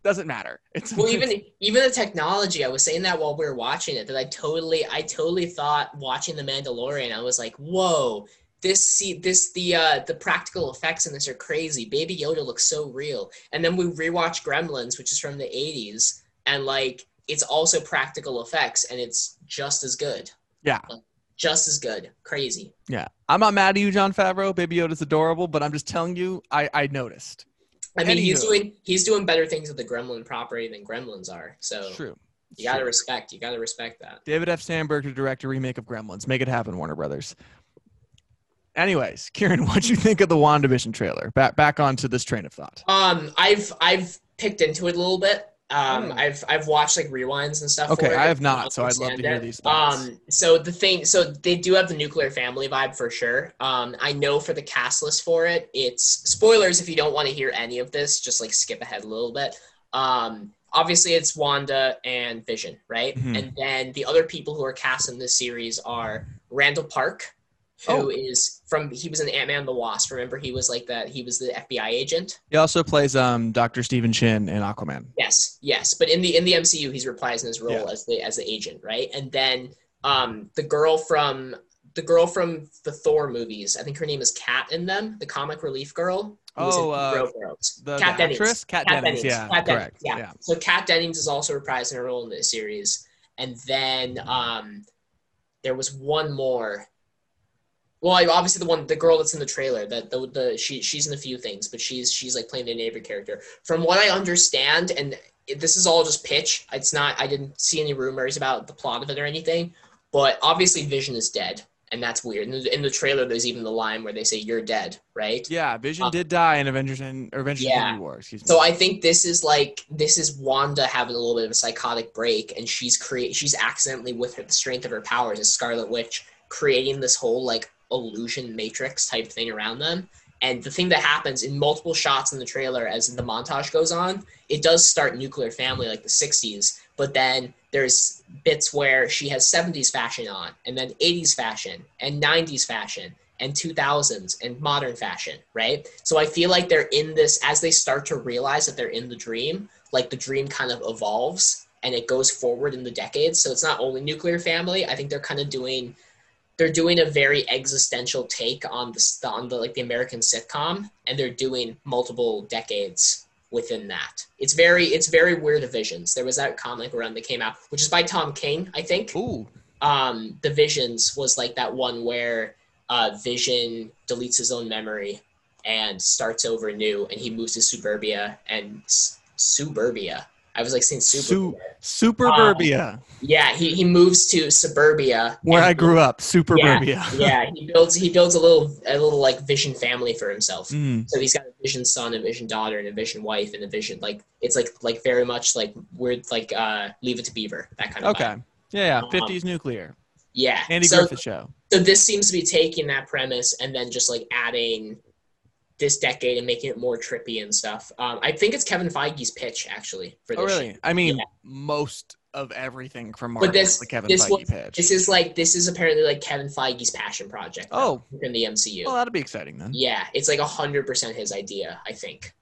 doesn't matter. It's Well, even even the technology, I was saying that while we were watching it, that I totally, I totally thought watching the Mandalorian, I was like, whoa, this see this the uh the practical effects in this are crazy. Baby Yoda looks so real. And then we rewatch Gremlins, which is from the '80s, and like it's also practical effects, and it's just as good. Yeah. just as good. Crazy. yeah. I'm not mad at you, Jon Favreau. Baby Yoda's adorable, but I'm just telling you, I I noticed. I mean, he's doing he's doing better things with the Gremlin property than Gremlins are. So true. You gotta true. respect. You gotta respect that. David F. Sandberg to direct a remake of Gremlins. Make it happen, Warner Brothers. Anyways, Kieran, what'd you think of the WandaVision trailer? Back back onto this train of thought. Um, I've I've picked into it a little bit. Um, Hmm. I've I've watched like rewinds and stuff. Okay, I have not, so I'd love to hear it. these thoughts. Um, so the thing, so they do have the nuclear family vibe for sure. Um, I know for the cast list for it, it's spoilers if you don't want to hear any of this, just like skip ahead a little bit. Um, obviously it's Wanda and Vision, right? Mhm. And then the other people who are cast in this series are Randall Park, who is Oh. from he was in Ant Man the Wasp. Remember, he was like that. He was the FBI agent. He also plays um Dr. Stephen Shin in Aquaman. Yes, yes, but in the in the MCU, he's reprising his role Yeah. as the as the agent, right? And then um, the girl from the girl from the Thor movies, I think her name is Kat in them, the comic relief girl. who was in Oh, uh. The, Kat the Dennings. actress, Kat, Kat Dennings. Dennings. Yeah, Kat Dennings, correct. yeah. yeah. So Kat Dennings is also reprising her role in this series, and then um, there was one more. Well, obviously the one, the girl that's in the trailer, that the, the she she's in a few things, but she's she's like playing the neighbor character. From what I understand, and this is all just pitch. It's not. I didn't see any rumors about the plot of it or anything. But obviously, Vision is dead, and that's weird. In the, in the trailer, there's even the line where they say "You're dead," right? Yeah, Vision Uh, did die in Avengers and or Avengers Yeah. Infinity War. Excuse me. So I think this is like this is Wanda having a little bit of a psychotic break, and she's create she's accidentally with her the strength of her powers as Scarlet Witch creating this whole like illusion matrix type thing around them. And the thing that happens in multiple shots in the trailer as the montage goes on, it does start nuclear family like the 60s, but then there's bits where she has 70s fashion on, and then 80s fashion, and 90s fashion, and 2000s and modern fashion, right? So I feel like they're in this as they start to realize that they're in the dream, like the dream kind of evolves and it goes forward in the decades. So it's not only nuclear family. I think they're kind of doing they're doing a very existential take on the on the like the American sitcom and they're doing multiple decades within that. It's very it's very weird visions. There was that comic run that came out, which is by Tom King, I think Ooh, um, the visions was like that one where uh, Vision deletes his own memory and starts over new, and he moves to suburbia and S- suburbia, I was like seeing super. Su- Superburbia, yeah, he, he moves to suburbia. where I grew up. Superburbia. yeah, he builds he builds a little a little like vision family for himself. Mm, So he's got a vision son, a vision daughter, and a vision wife, and a vision like it's like like very much like weird like uh Leave It to Beaver that kind of okay. vibe. Yeah, yeah. Um, 50s nuclear. Yeah. Andy so, Griffith show. so this seems to be taking that premise and then just like adding this decade and making it more trippy and stuff. Um, I think it's Kevin Feige's pitch actually for this. Oh, really? I mean, Yeah. most of everything from Marvel this- is the Kevin this Feige was- pitch. This is like this is apparently like Kevin Feige's passion project. Oh. in the MCU. well, that'd be exciting then. Yeah, it's like hundred percent his idea. I think.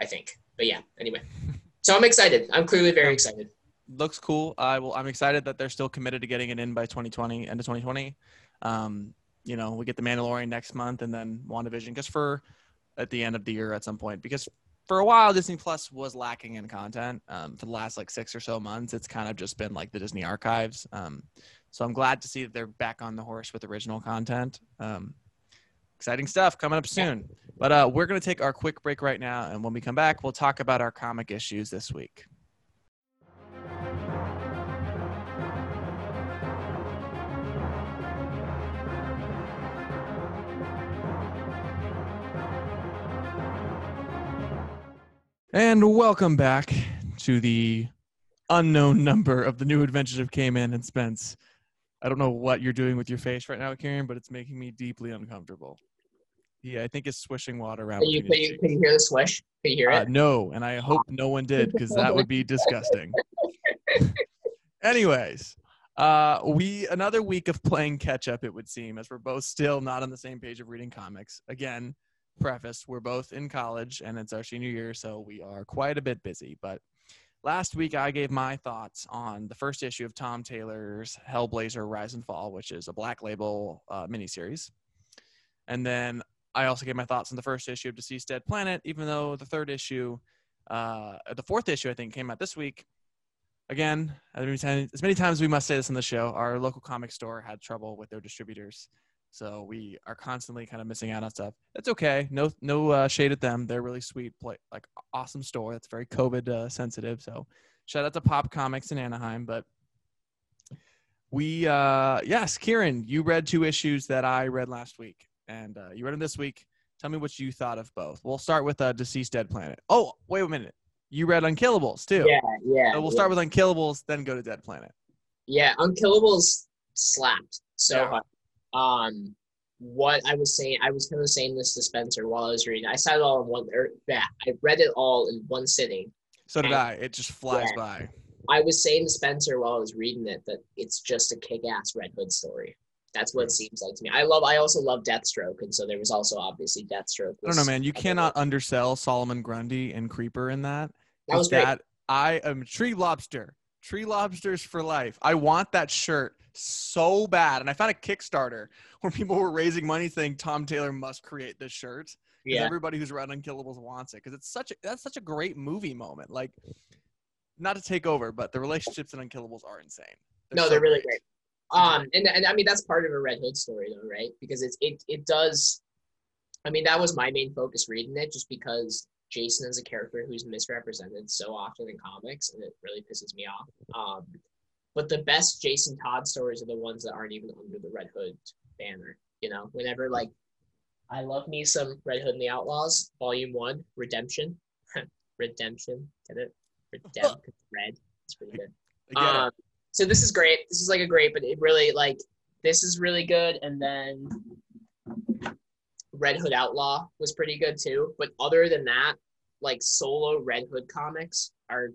I think. But yeah. Anyway, so I'm excited. I'm clearly very excited. looks cool. I will. I'm excited that they're still committed to getting it in by 2020, end of 2020. Um, you know, we get the Mandalorian next month, and then WandaVision. Because for at the end of the year at some point, because for a while Disney Plus was lacking in content. Um, for the last like six or so months, it's kind of just been like the Disney archives. Um, so I'm glad to see that they're back on the horse with original content. Um, exciting stuff coming up soon. But uh, we're gonna take our quick break right now, and when we come back, we'll talk about our comic issues this week. And welcome back to the unknown number of the new adventures of Cayman and Spence. I don't know what you're doing with your face right now, Kieran, but it's making me deeply uncomfortable. Yeah, I think it's swishing water around. Can you, can you, can you hear the swish? Can you hear Uh, it? no, and I hope no one did because that would be disgusting. Anyways, uh, we another week of playing catch up. It would seem as we're both still not on the same page of reading comics. Again, preface: we're both in college and it's our senior year, so we are quite a bit busy. But last week, I gave my thoughts on the first issue of Tom Taylor's Hellblazer: Rise and Fall, which is a Black Label uh, miniseries, and then I also gave my thoughts on the first issue of DCeased Dead Planet, even though the third issue, uh, the fourth issue, I think, came out this week. Again, as many times as many times we must say this on the show, our local comic store had trouble with their distributors, so we are constantly kind of missing out on stuff. It's okay, no no uh, shade at them. They're really sweet, play, like awesome store. That's very COVID uh, sensitive. So shout out to Pop Comics in Anaheim. But we, uh, yes, Kieran, you read two issues that I read last week, and uh, you read them this week. Tell me what you thought of both. We'll start with uh, DCeased Dead Planet. Oh, wait a minute. You read Unkillables too. Yeah, yeah. So we'll yeah. start with Unkillables, then go to Dead Planet. Yeah, Unkillables slapped so Yeah. hard. Um, what I was saying, I was kind of saying this to Spencer while I was reading. I saw it all in one. Or, yeah, I read it all in one sitting. So did I. It just flies Yeah. by. I was saying to Spencer while I was reading it that it's just a kick-ass Red Hood story. That's what it seems like to me. I love. I also love Deathstroke, and so there was also obviously Deathstroke. I don't know, man. You cannot undersell Solomon Grundy and Creeper in that. That was great. that I am tree lobster. Tree lobsters for life. I want that shirt so bad. And I found a Kickstarter where people were raising money saying Tom Taylor must create this shirt. Yeah, Everybody who's read Unkillables wants it because it's such a that's such a great movie moment. Like, not to take over, but the relationships in Unkillables are insane. no, so they're really great. Um, and, and I mean that's part of a Red Hood story, though, right? Because it's it it does. I mean, that was my main focus reading it, just because Jason is a character who's misrepresented so often in comics, and it really pisses me off. Um, but the best Jason Todd stories are the ones that aren't even under the Red Hood banner. You know, whenever like, I love me some Red Hood and the Outlaws, Volume One, Redemption, Redemption, get it? Redemption, Red. It's pretty good. I get it. Um, so this is great. This is like a great, but it really like this is really good. And then Red Hood Outlaw was pretty good too. But other than that, like solo Red Hood comics are,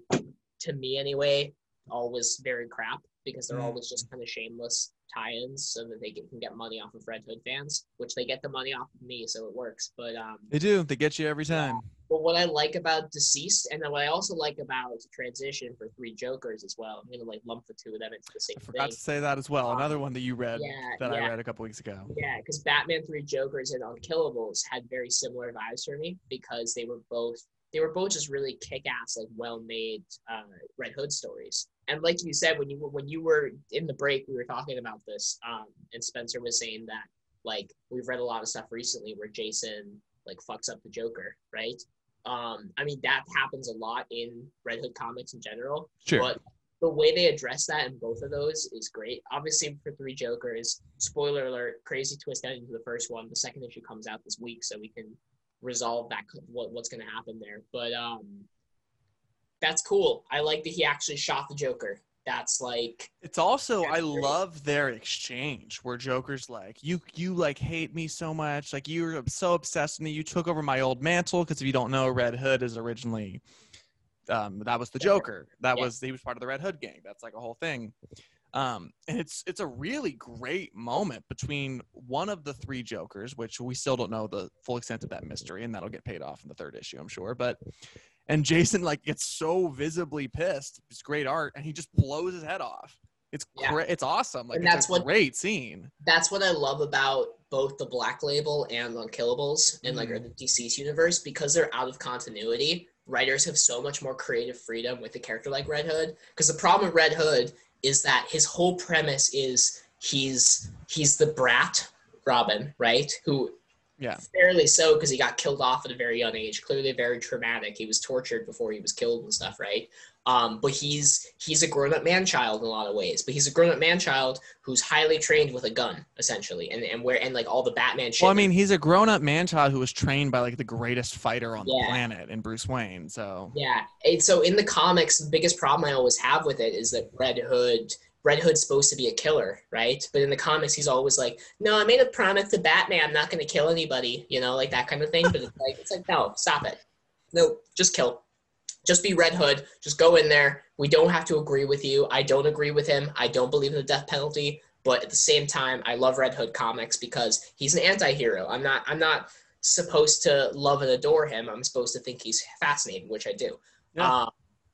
to me anyway, always very crap because they're Mm. always just kind of shameless tie-ins so that they get, can get money off of Red Hood fans, which they get the money off of me, so it works. But um, They do. They get you every time. but what I like about DCeased, and then what I also like about the Transition for Three Jokers as well, I'm gonna like lump the two of them into the same I forgot thing. to say that as well. Um, Another one that you read yeah, that I read a couple weeks ago. Yeah, because Batman Three Jokers and Unkillables had very similar vibes for me because they were both they were both just really kick-ass, like well-made uh, Red Hood stories. And like you said, when you were when you were in the break, we were talking about this, um, and Spencer was saying that like we've read a lot of stuff recently where Jason like fucks up the Joker, right? Um, I mean that happens a lot in Red Hood comics in general. Sure. But the way they address that in both of those is great. Obviously, for Three Jokers, spoiler alert, crazy twist ending to the first one. The second issue comes out this week, so we can resolve that what what's going to happen there. But um, that's cool. I like that he actually shot the Joker. That's like It's also I love their exchange where Joker's like, "You you like hate me so much, like you're so obsessed with me. You took over my old mantle because if you don't know, Red Hood is originally um that was the Joker. That Yeah. was he was part of the Red Hood gang. That's like a whole thing. Um and it's it's a really great moment between one of the three Jokers, which we still don't know the full extent of that mystery, and that'll get paid off in the third issue, I'm sure. But and Jason like gets so visibly pissed. It's great art, and he just blows his head off. It's Yeah. great. It's awesome. Like And it's that's a what- great scene. that's what I love about both the Black Label and Unkillables and like Mhm. or the DCeased universe because they're out of continuity. Writers have so much more creative freedom with a character like Red Hood. Because the problem with Red Hood is that his whole premise is he's he's the brat Robin, right? Who Yeah. fairly so because he got killed off at a very young age. Clearly very traumatic. He was tortured before he was killed and stuff, right? Um, but he's he's a grown-up man-child in a lot of ways. But he's a grown-up man-child who's highly trained with a gun, essentially, and and where and like all the Batman shit. Well, I mean, he's a grown-up man-child who was trained by like the greatest fighter on the planet in Bruce Wayne. So Yeah. And so in the comics, the biggest problem I always have with it is that Red Hood Red Hood's supposed to be a killer, right? But in the comics, he's always like, "No, I made a promise to Batman, I'm not going to kill anybody," you know, like that kind of thing. But it's like, it's like, no, stop it. No, just kill. Just be Red Hood. Just go in there. We don't have to agree with you. I don't agree with him. I don't believe in the death penalty. But at the same time, I love Red Hood comics because he's an anti-hero. I'm not. I'm not supposed to love and adore him. I'm supposed to think he's fascinating, which I do. Yeah. Um,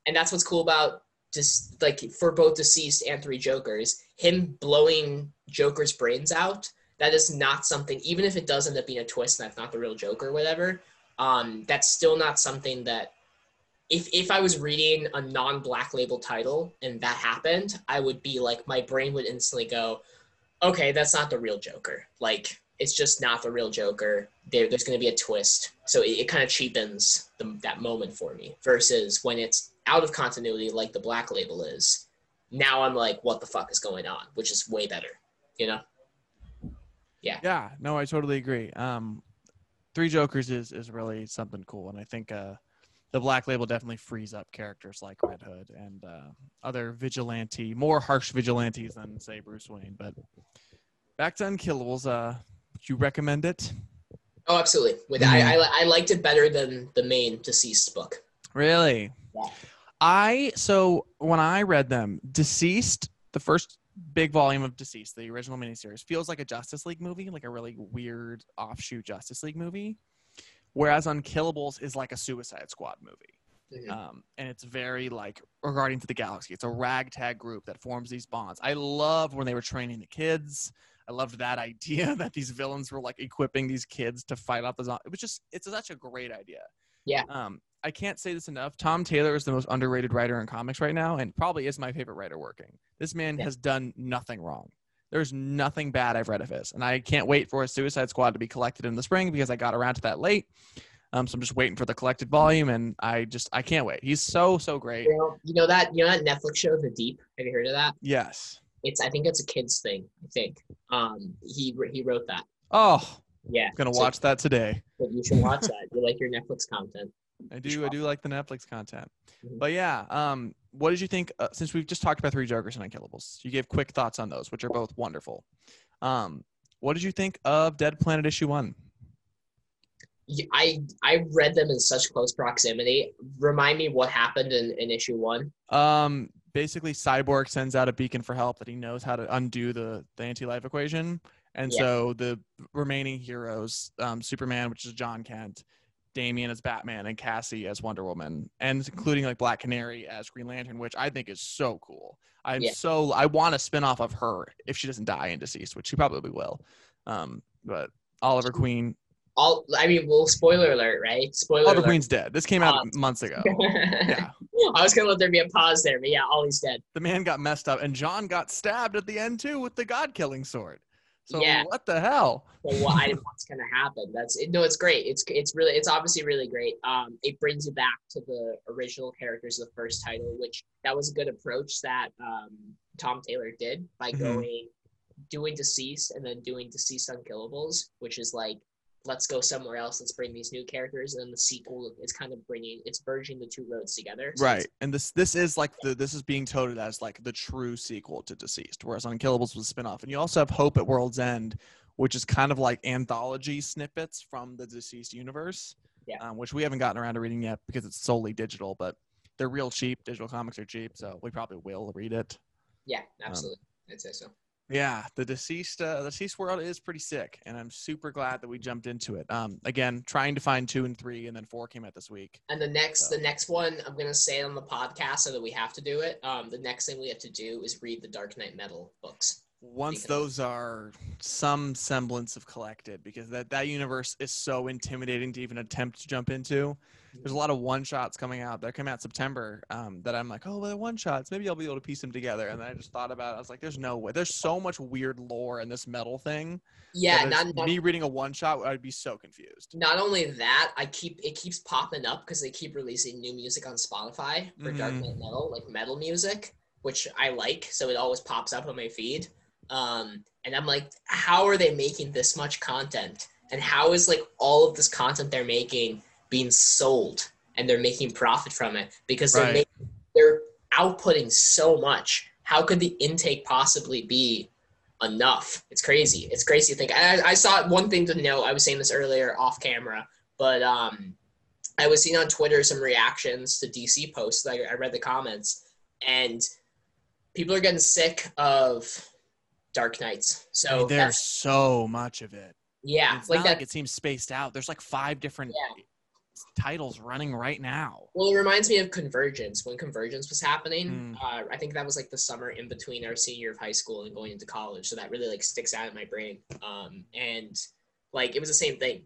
and that's what's cool about just like for both DCeased and three Jokers, him blowing Joker's brains out. That is not something, even if it does end up being a twist and that's not the real Joker, whatever. Um, that's still not something that. If, if I was reading a non black label title and that happened, I would be like, my brain would instantly go, okay, that's not the real Joker. Like, it's just not the real Joker. There, there's going to be a twist. So it, it kind of cheapens the, that moment for me versus when it's out of continuity, like the black label is. Now I'm like, what the fuck is going on? Which is way better, you know? yeah, Yeah. no, I totally agree. Um, Three Jokers is is really something cool, and I think uh, the Black Label definitely frees up characters like Red Hood and uh, other vigilante, more harsh vigilantes than say Bruce Wayne. But back to Unkillables, uh, would you recommend it? Oh, absolutely. With Mhm. I, I, I liked it better than the main DCeased book. Really? Yeah. I so when I read them, DCeased, the first big volume of DCeased, the original miniseries, feels like a Justice League movie, like a really weird offshoot Justice League movie. Whereas Unkillables is like a Suicide Squad movie. Mhm. Um, and it's very like regarding to the galaxy. It's a ragtag group that forms these bonds. I love when they were training the kids. I loved that idea that these villains were like equipping these kids to fight off the zombies. It was just it's such a great idea. Yeah. Um, I can't say this enough. Tom Taylor is the most underrated writer in comics right now, and probably is my favorite writer working. This man Yeah. has done nothing wrong. There's nothing bad I've read of his, and I can't wait for a Suicide Squad to be collected in the spring because I got around to that late. Um, so I'm just waiting for the collected volume, and I just I can't wait. He's so so great. You know, you know that you know that Netflix show, The Deep. Have you heard of that? Yes. It's I think it's a kids thing. I think um, he he wrote that. Oh, Yeah, I'm gonna so- watch that today. you should watch that. You like your Netflix content. I do. I do like the Netflix content. Mhm. But yeah, um, what did you think? Uh, since we've just talked about Three Jokers and Unkillables, you gave quick thoughts on those, which are both wonderful. Um, what did you think of Dead Planet issue one? Yeah, I I read them in such close proximity. Remind me what happened in, in issue one. Um, basically, Cyborg sends out a beacon for help that he knows how to undo the the anti-life equation, and Yeah. so the remaining heroes, um, Superman, which is Jon Kent, Damian as Batman, and Cassie as Wonder Woman, and including like Black Canary as Green Lantern, which I think is so cool. I'm Yeah. so I want a spin off of her if she doesn't die in DCeased, which she probably will. Um, but Oliver Queen, All I mean, well, spoiler alert, right? Spoiler Oliver alert. Queen's dead. This came out Uh, months ago. Yeah, I was gonna let there be a pause there, but yeah, Ollie's dead. the man got messed up, and Jon got stabbed at the end too with the God killing sword. So Yeah. what the hell? So what I what's gonna happen? That's it, no, it's great. It's it's really it's obviously really great. Um, it brings you back to the original characters of the first title, which that was a good approach that um, Tom Taylor did by Mhm. going doing DCeased and then doing DCeased unkillables, which is like let's go somewhere else. Let's bring these new characters, and then the sequel is kind of bringing it's merging the two roads together. So Right. And this this is like the this is being touted as like the true sequel to DCeased, whereas Unkillables was a spin-off. And you also have Hope at World's End, which is kind of like anthology snippets from the DCeased universe. Yeah. Um, which we haven't gotten around to reading yet because it's solely digital, but they're real cheap. Digital comics are cheap, so we probably will read it. yeah, absolutely. I'd say so. Yeah, the DCeased uh, the DCeased world is pretty sick, and I'm super glad that we jumped into it. Um, again, trying to find two and three, and then four came out this week. And the next, So- the next one, I'm gonna say it on the podcast so that we have to do it. Um, the next thing we have to do is read the Dark Knight Metal books. Once those are some semblance of collected, because that that universe is so intimidating to even attempt to jump into. There's a lot of one shots coming out that come out September um, that I'm like, oh, well, they're one shots. Maybe I'll be able to piece them together. And then I just thought about it. I was like, there's no way. There's so much weird lore in this metal thing. Yeah, not, not me reading a one shot, I'd be so confused. not only that, I keep it keeps popping up because they keep releasing new music on Spotify for Dark Mhm. Knight Metal, like metal music, which I like. So it always pops up on my feed. Um, and I'm like, how are they making this much content? And how is like all of this content they're making being sold and they're making profit from it because they're Right. making, they're outputting so much. How could the intake possibly be enough? It's crazy. It's crazy to think. I, I saw one thing to note. I was saying this earlier off camera, but um, I was seeing on Twitter some reactions to DC posts. I, I read the comments, and people are getting sick of Dark Knights. I So mean, there's so much of it. yeah, it's like that. like it seems spaced out. There's like five different Yeah. Titles running right now. Well, it reminds me of Convergence when Convergence was happening. Mm. Uh, I think that was like the summer in between our senior year of high school and going into college. So that really like sticks out in my brain. Um, and like it was the same thing.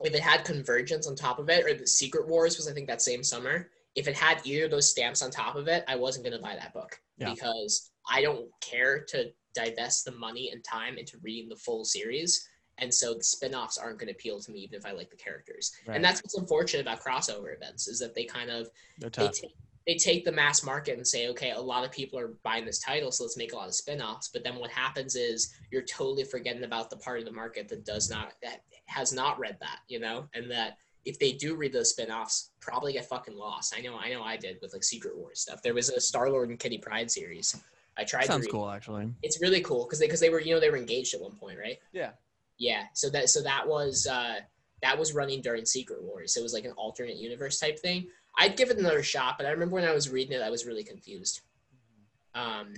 If it had Convergence on top of it, or the Secret Wars was I think that same summer. If it had either of those stamps on top of it, I wasn't gonna buy that book Yeah. because I don't care to divest the money and time into reading the full series. And so the spin-offs aren't going to appeal to me even if I like the characters. Right. And that's what's unfortunate about crossover events is that they kind of they take, they take the mass market and say, okay, a lot of people are buying this title, so let's make a lot of spin-offs. But then what happens is you're totally forgetting about the part of the market that does not that has not read that, you know, and that if they do read those spin-offs, probably get fucking lost. I know, I know, I did with like Secret Wars stuff. There was a Star Lord and Kitty Pryde series. I tried Sounds cool, actually. It's really cool because they because they were you know they were engaged at one point, right? Yeah. Yeah. So that so that was uh that was running during Secret Wars. It was like an alternate universe type thing. I'd give it another shot, but I remember when I was reading it, I was really confused. Um,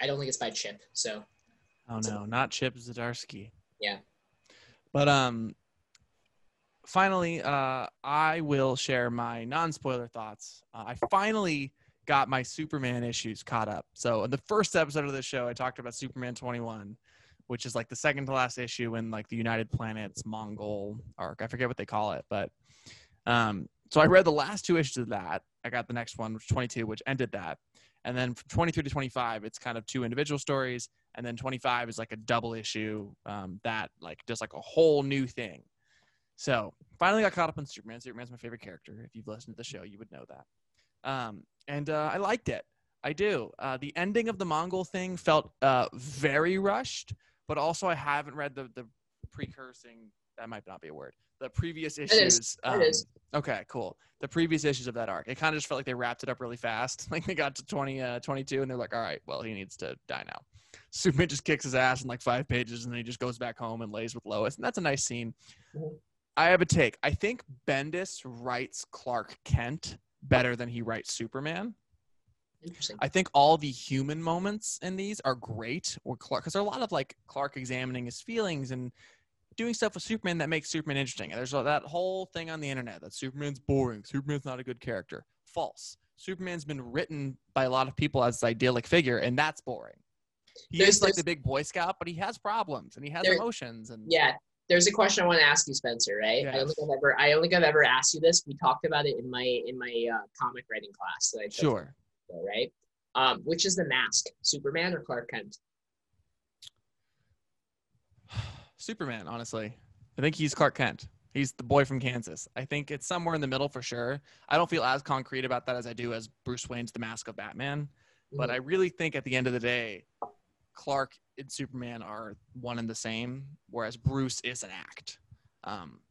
I don't think it's by Chip. So Oh no, not Chip Zdarsky. Yeah. But um finally, uh I will share my non-spoiler thoughts. Uh, I finally got my Superman issues caught up. So in the first episode of the show, I talked about Superman 21, which is like the second to last issue in like the United Planets Mongul arc. I forget what they call it, but um so I read the last two issues of that. I got the next one, which is 22, which ended that. And then from 23 to 25, it's kind of two individual stories and then 25 is like a double issue um, that like does like a whole new thing. So finally got caught up on superman. Superman's my favorite character. If you've listened to the show you would know that. Um, and uh, i liked it. I do. Uh, the ending of the Mongul thing felt uh, very rushed but also i haven't read the, the precursing that might not be a word the previous issues It um, is. okay cool the previous issues of that arc it kind of just felt like they wrapped it up really fast like they got to 20 uh, 22 and they're like all right well he needs to die now Superman just kicks his ass in like five pages and then he just goes back home and lays with Lois. And that's a nice scene. Mhm. I have a take. I think Bendis writes Clark Kent better than he writes Superman. Interesting. I think all the human moments in these are great. Or Clark, because there are a lot of like Clark examining his feelings and doing stuff with Superman that makes Superman interesting. And there's that whole thing on the internet that Superman's boring. Superman's not a good character. False. Superman's been written by a lot of people as this idyllic figure, and that's boring. He There's- is like the big Boy Scout, but he has problems and he has There- emotions. And Yeah. There's a question I want to ask you, Spencer. Right? I don't think I've ever I don't think I've ever asked you this. We talked about it in my in my uh, comic writing class that Sure. Right. Um, which is the mask, Superman or Clark Kent? Superman, honestly. I think he's Clark Kent. He's the boy from Kansas. I think it's somewhere in the middle for sure. I don't feel as concrete about that as I do as Bruce Wayne's The Mask of Batman. But Mhm. I really think at the end of the day, Clark and Superman are one and the same, whereas Bruce is an act. Um,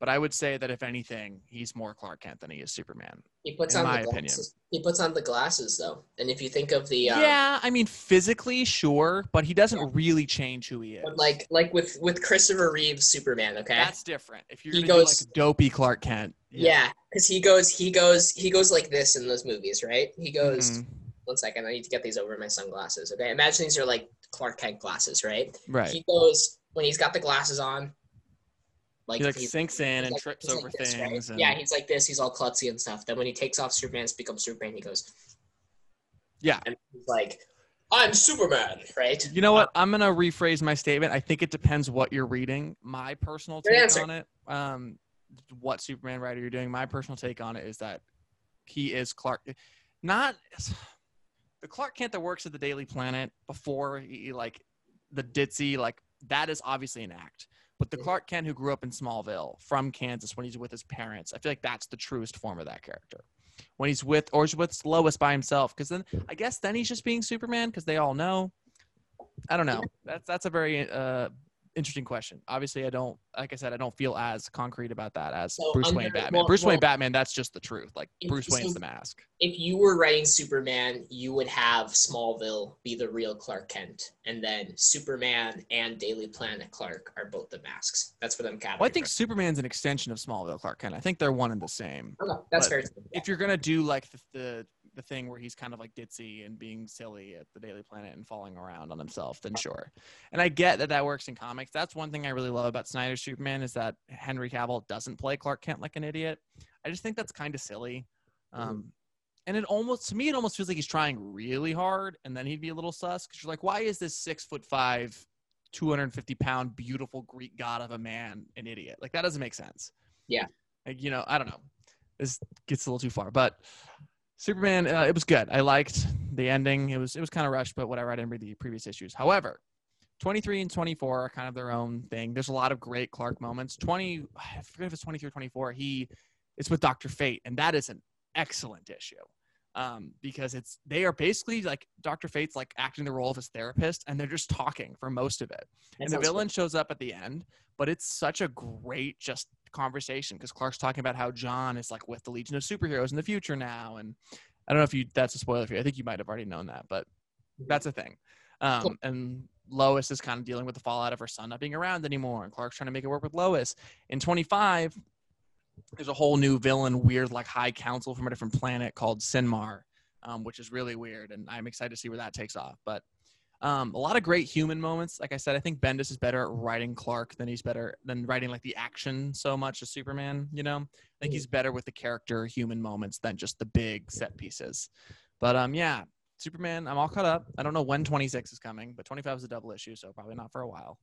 but I would say that if anything, he's more Clark Kent than he is Superman. he puts on my the opinion. glasses. He puts on the glasses though, and if you think of the um, yeah, I mean physically, sure, but he doesn't really change who he is. but like like with with Christopher Reeve's Superman, okay? that's different. If you're He goes- do like dopey Clark Kent, yeah, because he goes he goes he goes like this in those movies, right? He goes. Mhm. One second, I need to get these over my sunglasses. Okay, imagine these are like Clark Kent glasses, right? right. He goes when he's got the glasses on, like he like sinks in and like- trips he's like over this, right? things. And, Yeah, he's like this. He's all klutzy and stuff. Then when he takes off Superman's becomes Superman, he goes, Yeah. and he's like, "I'm Superman," right? You know what? I'm gonna rephrase my statement. I think it depends what you're reading. My personal Good take answer. on it, um, what Superman writer you're doing. My personal take on it is that he is Clark, not the Clark Kent that works at the Daily Planet before he like the ditzy like that is obviously an act. But the. Clark Kent who grew up in Smallville from Kansas when he's with his parents, I feel like that's the truest form of that character. When he's with or he's with Lois by himself, because then I guess then he's just being Superman because they all know. I don't know. That's that's a very uh, interesting question. Obviously, I don't like I said I don't feel as concrete about that as So Bruce Wayne Batman. well- Bruce Wayne Batman, that's just the truth. Like If- Bruce Wayne's so- the mask. If you were writing Superman, you would have Smallville be the real Clark Kent, and then Superman and Daily Planet Clark are both the masks. That's what I'm. Well, I think Superman's an extension of Smallville Clark Kent. I think they're one and the same. okay, that's but fair. If you're gonna do like the, the the thing where he's kind of like ditzy and being silly at the Daily Planet and falling around on himself, then sure. And I get that that works in comics. That's one thing I really love about Snyder's Superman is that Henry Cavill doesn't play Clark Kent like an idiot. I just think that's kind of silly. Um, and it almost to me it almost feels like he's trying really hard, and then he'd be a little sus because you're like, why is this six foot five, 250 pound, beautiful Greek god of a man an idiot? Like that doesn't make sense. Yeah. Like, you know, I don't know. This gets a little too far, but Superman, uh, it was good. I liked the ending. It was it was kind of rushed, but whatever. I didn't read the previous issues. However, 23 and 24 are kind of their own thing. There's a lot of great Clark moments. 20, I forget if it's 23 or 24. He is with Doctor Fate, and that is an excellent issue um, because it's they are basically like Doctor Fate's like acting the role of his therapist, and they're just talking for most of it. That and the villain shows up at the end, but it's such a great just conversation because Clark's talking about how Jon is like with the Legion of Superheroes in the future now, and I don't know if you that's a spoiler for you. I think you might have already known that, but that's a thing. Um, Cool. and Lois is kind of dealing with the fallout of her son not being around anymore, and Clark's trying to make it work with Lois. In 25, there's a whole new villain, weird like high council from a different planet called Sinmar, um, which is really weird, and I'm excited to see where that takes off. But um, a lot of great human moments. Like I said, I think Bendis is better at writing Clark than he's better than writing like the action so much as Superman. You know, I think he's better with the character human moments than just the big set pieces. But um, yeah, Superman, I'm all caught up. I don't know when 26 is coming, but 25 is a double issue, so probably not for a while.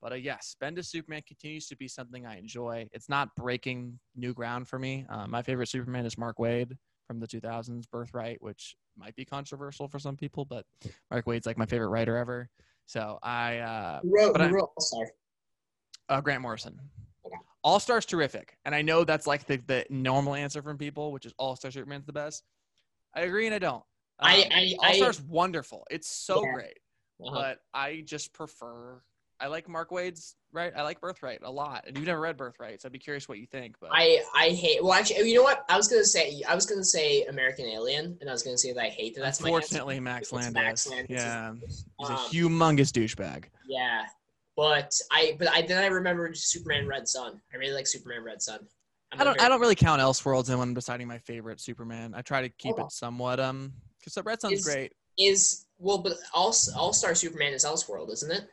But uh, yes, Bendis Superman continues to be something I enjoy. It's not breaking new ground for me. Uh, my favorite Superman is Mark Waid from the 2000s Birthright, which might be controversial for some people, but Mark Waid's like my favorite writer ever. So I, uh, wrote, but I- wrote uh, Grant Morrison. Okay. All Star's terrific, and I know that's like the, the normal answer from people, which is All Star Superman's the best. I agree and I don't. I- Um, I- All I- Star's wonderful. It's so Yeah. great, Uh-huh. but I just prefer. I like Mark Waid's right. I like Birthright a lot, and you've never read Birthright, so I'd be curious what you think. But I I hate. Well, actually, you know what? I was gonna say I was gonna say American Alien, and I was gonna say that I hate that. That's my answer. unfortunately, Max It's Landis, Max Landis. yeah, he's a Um, humongous douchebag. Yeah, but I but I then I remembered Superman Red Sun. I really like Superman Red Sun. I'm I a don't. very- I don't really count Elseworlds in when I'm deciding my favorite Superman. I try to keep Oh. it somewhat um because Red Sun's Is- great. Is well, but All All Star Superman is Elseworld, isn't it?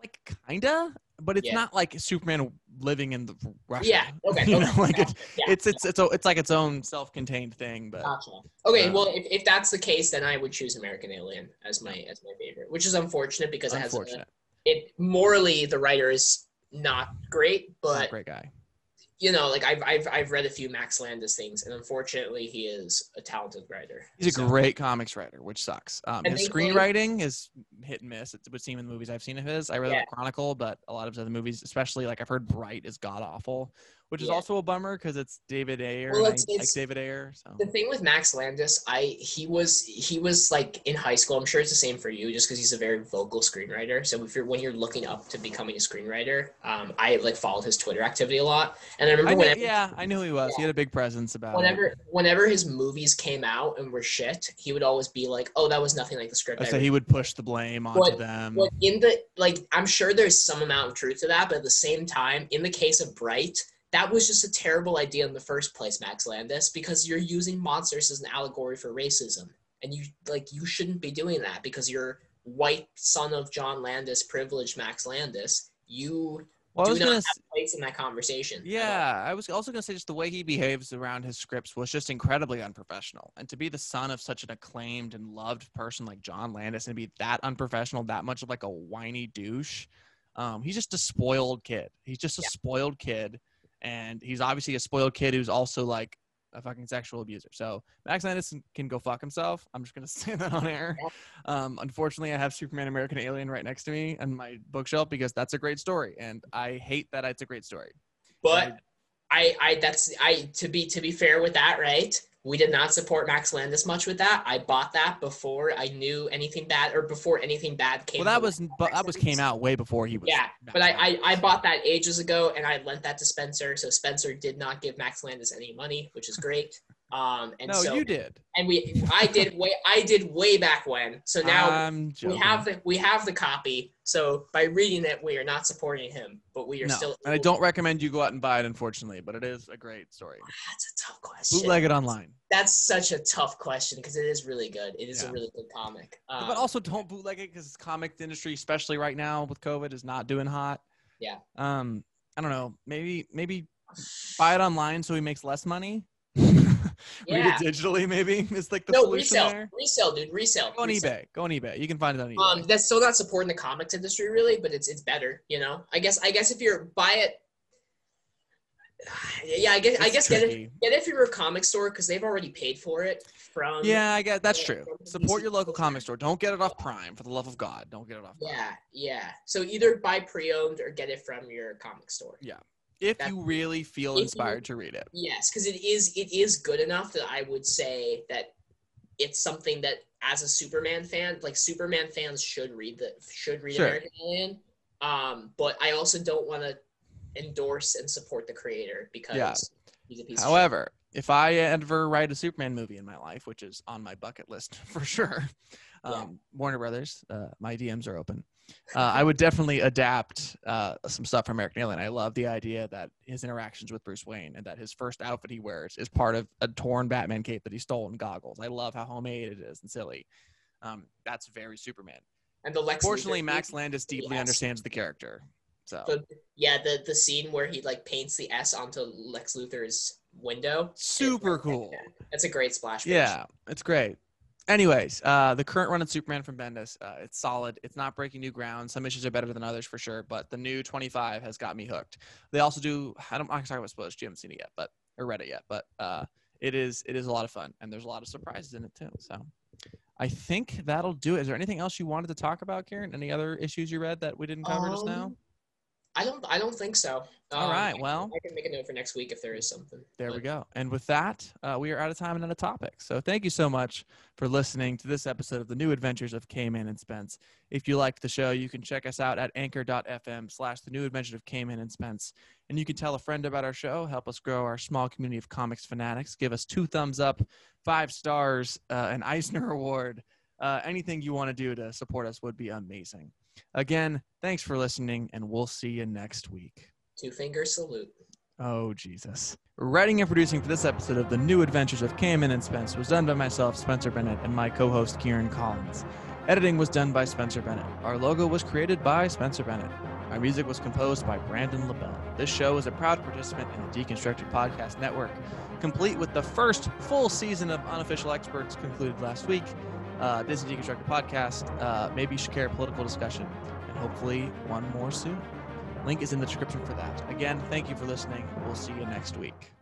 Like kinda, but it's Yeah. not like Superman living in the Russia. Yeah. Okay. you okay, know, like yeah, it's yeah, it's it's it's, it's like its own self-contained thing. But Gotcha. Okay, Uh, well, if, if that's the case, then I would choose American Alien as my as my favorite, which is unfortunate because it has a, it morally the writer is not great, Not but great guy. You know, like I've I've I've read a few Max Landis things, and unfortunately, he is a talented writer. He's a great comics writer, which sucks. Um, And his they claim- screenwriting is hit and miss. It would seem in the movies I've seen of his. I read Yeah. the Chronicle, but a lot of his other movies, especially like I've heard Bright, is god awful, which is Yeah. also a bummer because it's David Ayer. Well, and I it's- like David Ayer. So The thing with Max Landis, I he was he was like in high school. I'm sure it's the same for you, just because he's a very vocal screenwriter. So if you're when you're looking up to becoming a screenwriter, um, I like followed his Twitter activity a lot, and I remember I knew, whenever yeah, I knew he was. He had a big presence about it. whenever whenever his movies came out and were shit, he would always be like, "Oh, that was nothing like the script." Say read." he would push the blame onto What- them. But in the like, I'm sure there's some amount of truth to that, but at the same time, in the case of Bright, that was just a terrible idea in the first place, Max Landis, because you're using monsters as an allegory for racism, and you like you shouldn't be doing that because you're white son of John Landis, privileged Max Landis. You well, I do was not gonna have a place in that conversation. Yeah, I was also going to say just the way he behaves around his scripts was just incredibly unprofessional. And to be the son of such an acclaimed and loved person like John Landis and be that unprofessional, that much of like a whiny douche, um, he's just a spoiled kid. He's just a Yeah. spoiled kid. And he's obviously a spoiled kid who's also like a fucking sexual abuser. So Max Landis can go fuck himself. I'm just going to say that on air. Um, unfortunately, I have Superman American Alien right next to me on my bookshelf because that's a great story. And I hate that it's a great story. But I, I I that's I to be to be fair with that, right? We did not support Max Landis much with that. I bought that before I knew anything bad or before anything bad came. Well, that was but that was came out way before he was. Yeah, But I, I, I bought that ages ago and I lent that to Spencer. So Spencer did not give Max Landis any money, which is great. Um and no, so you did. and we I did way I did way back when. So now we have the we have the copy. So by reading it, we are not supporting him, but we are no, still and I don't recommend you go out and buy it, unfortunately. But it is a great story. That's a tough question. Bootleg it online, That's such a tough question because it is really good. It is Yeah. a really good comic. Um, but also don't bootleg it because comic industry, especially right now with COVID, is not doing hot. Yeah. Um, I don't know. Maybe maybe buy it online so he makes less money. Read Yeah. it digitally, maybe. It's like the no solution resale, there. resale, dude, resale. Go on eBay. Go on eBay. You can find it on eBay. Um, that's still not supporting the comics industry really, but it's it's better. You know, I guess I guess if you're buy it. Yeah, I guess I It's guess get it get it from your comic store because they've already paid for it from. Yeah, I get that's true. Support your local comic store. Don't get it off Prime, for the love of God. Don't get it off. Prime. Yeah, yeah. So either buy pre-owned or get it from your comic store. If That- you really feel if you- inspired to read it. Yes, because it is it is good enough that I would say that it's something that as a Superman fan, like Superman fans should read the should read Sure. American Alien. Um, but I also don't want to endorse and support the creator because Yeah. he's a piece of However, if I ever write a Superman movie in my life, which is on my bucket list for sure, Yeah. um, Warner Brothers, uh, my DMs are open. Uh, I would definitely adapt uh, some stuff from American Alien. I love the idea that his interactions with Bruce Wayne and that his first outfit he wears is part of a torn Batman cape that he stole and goggles. I love how homemade it is and silly. Um, that's very Superman. and the Lex. Fortunately, Max Landis deeply Yes. understands the character. So the- yeah, the the scene where he like paints the S onto Lex Luthor's window. super cool. That's a great splash. page. Yeah, it's great. Anyways, uh, the current run of Superman from Bendis, uh, it's solid. It's not breaking new ground. Some issues are better than others for sure, but the new 25 has got me hooked. They also do. I don't. I can talk about spoilers. You haven't seen it yet, but or read it yet, but uh, it is. It is a lot of fun, and there's a lot of surprises in it too. So, I think that'll do it. Is there anything else you wanted to talk about, Kieran? Any other issues you read that we didn't cover just now? I don't. I don't think so. All Um, right. Well, I can make a note for next week if there is something. There we go. And with that, uh, we are out of time and out of topic. So thank you so much for listening to this episode of the New Adventures of K-Man and Spence. If you liked the show, you can check us out at anchor.fm slash the new adventures of K-Man and Spence. And you can tell a friend about our show, help us grow our small community of comics fanatics, give us two thumbs up, five stars, uh, an Eisner Award. Uh, anything you want to do to support us would be amazing. Again, thanks for listening, and we'll see you next week. Two finger salute. Oh, Jesus. Writing and producing for this episode of The New Adventures of K-Man and Spence was done by myself, Spencer Bennett, and my co host, Kieran Collins. Editing was done by Spencer Bennett. Our logo was created by Spencer Bennett. Our music was composed by Brandon LaBelle. This show is a proud participant in the Deconstructed Podcast Network, complete with the first full season of Unofficial Experts concluded last week. Uh, Disney Deconstructed Podcast, uh, maybe Shakira political discussion, and hopefully one more soon. Link is in the description for that. Again, thank you for listening. We'll see you next week.